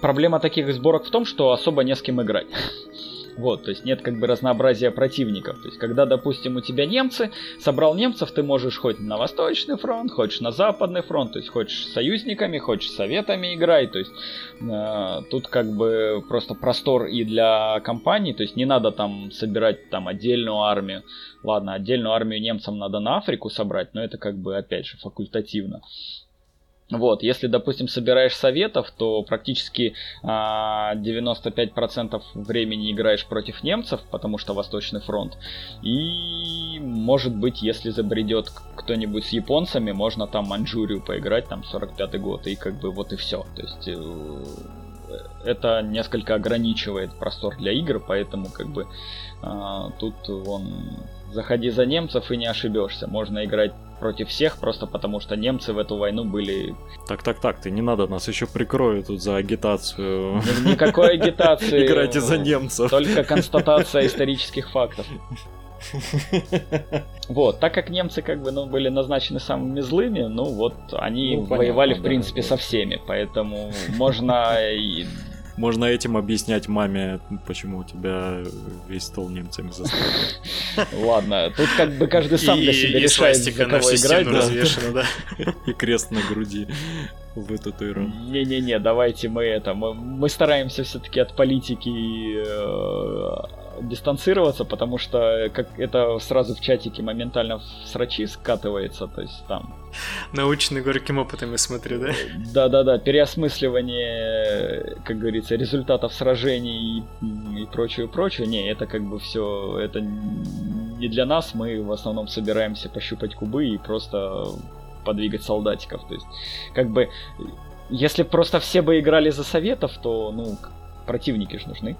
проблема таких сборок в том, что особо не с кем играть. Вот, то есть нет как бы разнообразия противников. То есть когда, допустим, у тебя немцы, собрал немцев, ты можешь хоть на Восточный фронт, хочешь на Западный фронт, то есть хочешь союзниками, хочешь советами играй. То есть э, тут как бы просто простор и для компаний, то есть не надо там собирать там отдельную армию. Ладно, отдельную армию немцам надо на Африку собрать, но это как бы опять же факультативно. Вот, если, допустим, собираешь советов, то практически а, 95% времени играешь против немцев, потому что Восточный фронт. И, может быть, если забредет кто-нибудь с японцами, можно там Маньчжурию поиграть, там 45-й год, и как бы вот и все. То есть э, это несколько ограничивает простор для игр, поэтому как бы а, тут он заходи за немцев и не ошибешься. Можно играть против всех, просто потому что немцы в эту войну были... Так, так, так, ты не надо, нас еще прикроют тут за агитацию. Никакой агитации. Играйте за немцев. Только констатация исторических фактов. Вот, так как немцы как бы ну, были назначены самыми злыми, ну вот они ну, понятно, воевали в принципе да, со всеми, поэтому можно можно этим объяснять маме, почему у тебя весь стол немцами заставлен. Ладно, тут как бы каждый сам для себя решает, за кого играть. да. И крест на груди в эту татуирован. Не-не-не, давайте мы это, мы, мы стараемся все-таки от политики э, дистанцироваться, потому что как это сразу в чатике моментально в срачи скатывается, то есть там... Научный горьким опытом, я смотрю, да? Да-да-да, переосмысливание, как говорится, результатов сражений и, и прочее, прочее. Не, это как бы все, это не для нас, мы в основном собираемся пощупать кубы и просто подвигать солдатиков. То есть, как бы, если просто все бы играли за советов, то, ну, противники же нужны.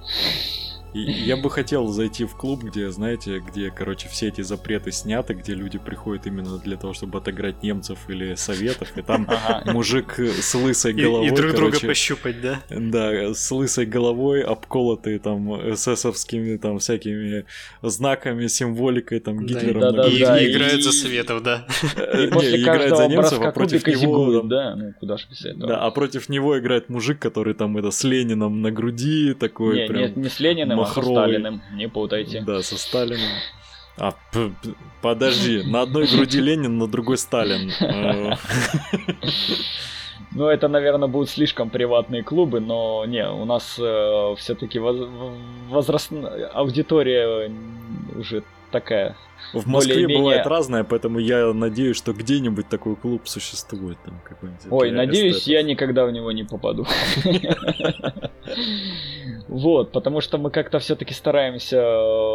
И я бы хотел зайти в клуб, где, знаете, где, короче, все эти запреты сняты, где люди приходят именно для того, чтобы отыграть немцев или советов, и там мужик с лысой головой. И, друг друга пощупать, да? Да, с лысой головой, обколотый там эсэсовскими там всякими знаками, символикой, там Гитлером. Да, да, да, и, играет за советов, да. И после играет за немцев, а против него... Да, ну куда же без этого. Да, а против него играет мужик, который там это с Лениным на груди такой не, прям... Нет, не с Лениным, Махровый. Со Сталиным, не путайте. Да, со Сталиным. А, подожди, на одной груди Ленин, на другой Сталин. Ну, это, наверное, будут слишком приватные клубы, но не, у нас э, все-таки воз, возрастная аудитория уже такая в Москве бывает разное, поэтому я надеюсь, что где-нибудь такой клуб существует. Там Ой, надеюсь, эстетов. я никогда в него не попаду. Вот, потому что мы как-то все-таки стараемся,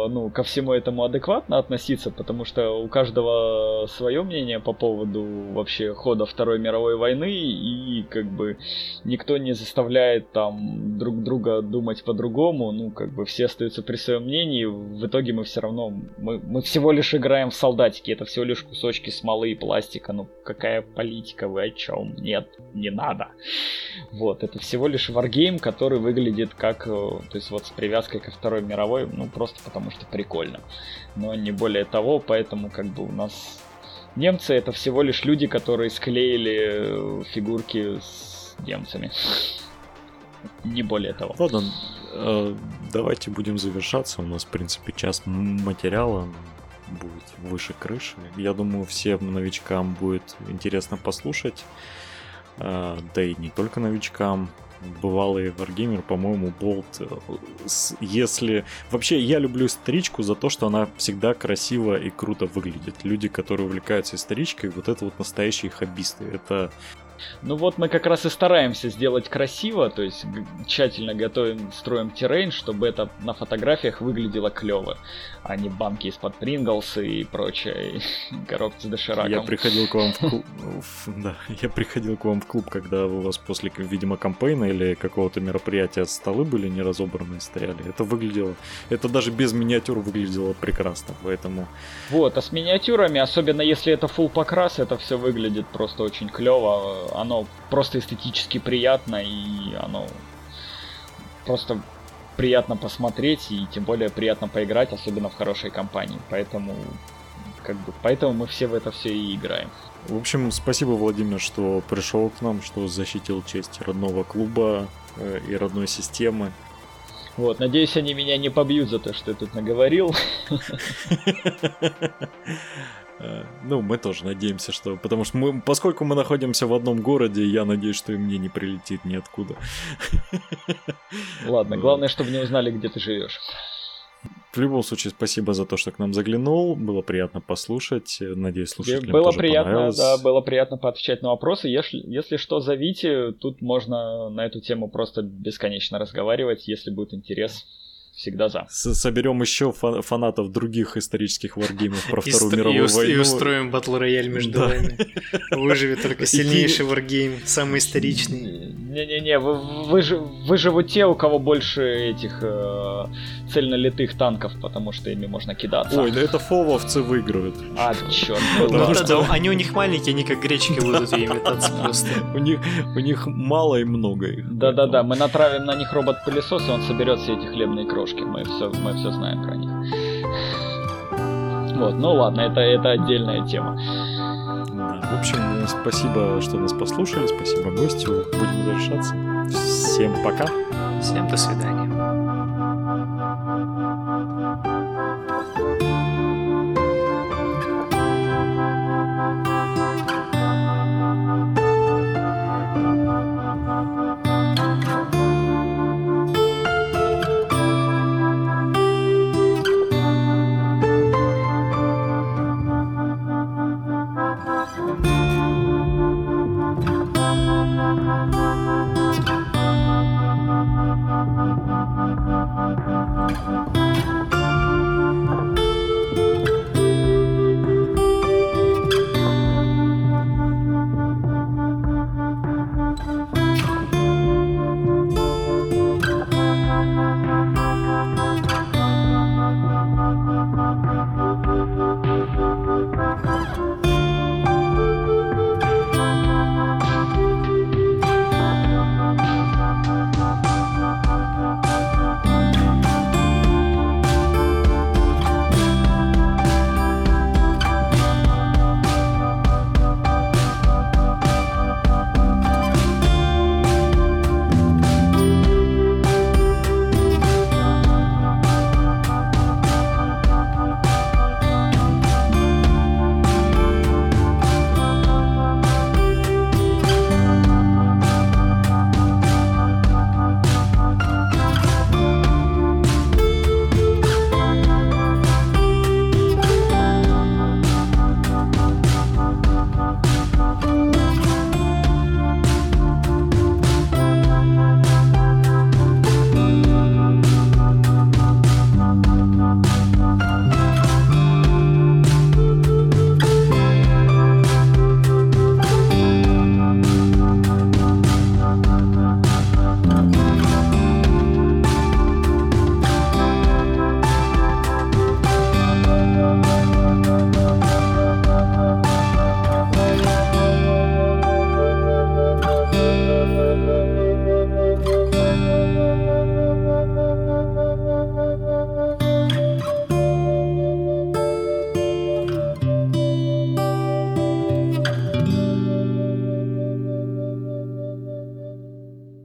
ну, ко всему этому адекватно относиться, потому что у каждого свое мнение по поводу вообще хода Второй мировой войны, и как бы никто не заставляет там друг друга думать по-другому, ну, как бы все остаются при своем мнении, в итоге мы все равно, мы, мы всего лишь играем в солдатики, это всего лишь кусочки смолы и пластика, ну, какая политика, вы о чем? Нет, не надо. Вот, это всего лишь варгейм, который выглядит как э, то есть вот с привязкой ко Второй мировой, ну просто потому что прикольно. Но не более того, поэтому как бы у нас немцы это всего лишь люди, которые склеили э, фигурки с немцами. Не более того. Ладно, э, давайте будем завершаться. У нас, в принципе, час материала будет выше крыши. Я думаю, всем новичкам будет интересно послушать. Э, да и не только новичкам бывалый варгеймер, по-моему, Болт. Э, если... Вообще, я люблю историчку за то, что она всегда красиво и круто выглядит. Люди, которые увлекаются историчкой, вот это вот настоящие хоббисты. Это ну вот мы как раз и стараемся сделать красиво, то есть тщательно готовим, строим террейн, чтобы это на фотографиях выглядело клево, а не банки из-под Принглс и прочее, коробки с дошираком. Я приходил к вам в клуб, да, я приходил к вам в клуб, когда у вас после, видимо, кампейна или какого-то мероприятия столы были не разобранные, стояли. Это выглядело, это даже без миниатюр выглядело прекрасно, поэтому... Вот, а с миниатюрами, особенно если это full покрас, это все выглядит просто очень клево оно просто эстетически приятно, и оно просто приятно посмотреть, и тем более приятно поиграть, особенно в хорошей компании. Поэтому, как бы, поэтому мы все в это все и играем. В общем, спасибо, Владимир, что пришел к нам, что защитил честь родного клуба э, и родной системы. Вот, надеюсь, они меня не побьют за то, что я тут наговорил. Э, ну, мы тоже надеемся, что... Потому что мы, поскольку мы находимся в одном городе, я надеюсь, что и мне не прилетит ниоткуда. Ладно, главное, чтобы не узнали, где ты живешь. В любом случае, спасибо за то, что к нам заглянул. Было приятно послушать. Надеюсь, слушателям было тоже приятно, да, было приятно поотвечать на вопросы. Если, если что, зовите. Тут можно на эту тему просто бесконечно разговаривать, если будет интерес всегда за. Соберем еще фанатов других исторических варгеймов про Вторую мировую войну. И устроим батл рояль между вами. Выживет только сильнейший варгейм, самый историчный. Не-не-не, вы, живут те, у кого больше этих э, цельнолитых танков, потому что ими можно кидаться. Ой, да это фововцы выиграют. А, черт. Ну, да, да, они у них маленькие, они как гречки будут ими метаться просто. У них, у них мало и много их. Да-да-да, мы натравим на них робот-пылесос, и он соберет все эти хлебные крошки. Мы все, мы все знаем про них. Вот, ну ладно, это, это отдельная тема. В общем, спасибо, что нас послушали, спасибо гостю. Будем завершаться. Всем пока. Всем до свидания.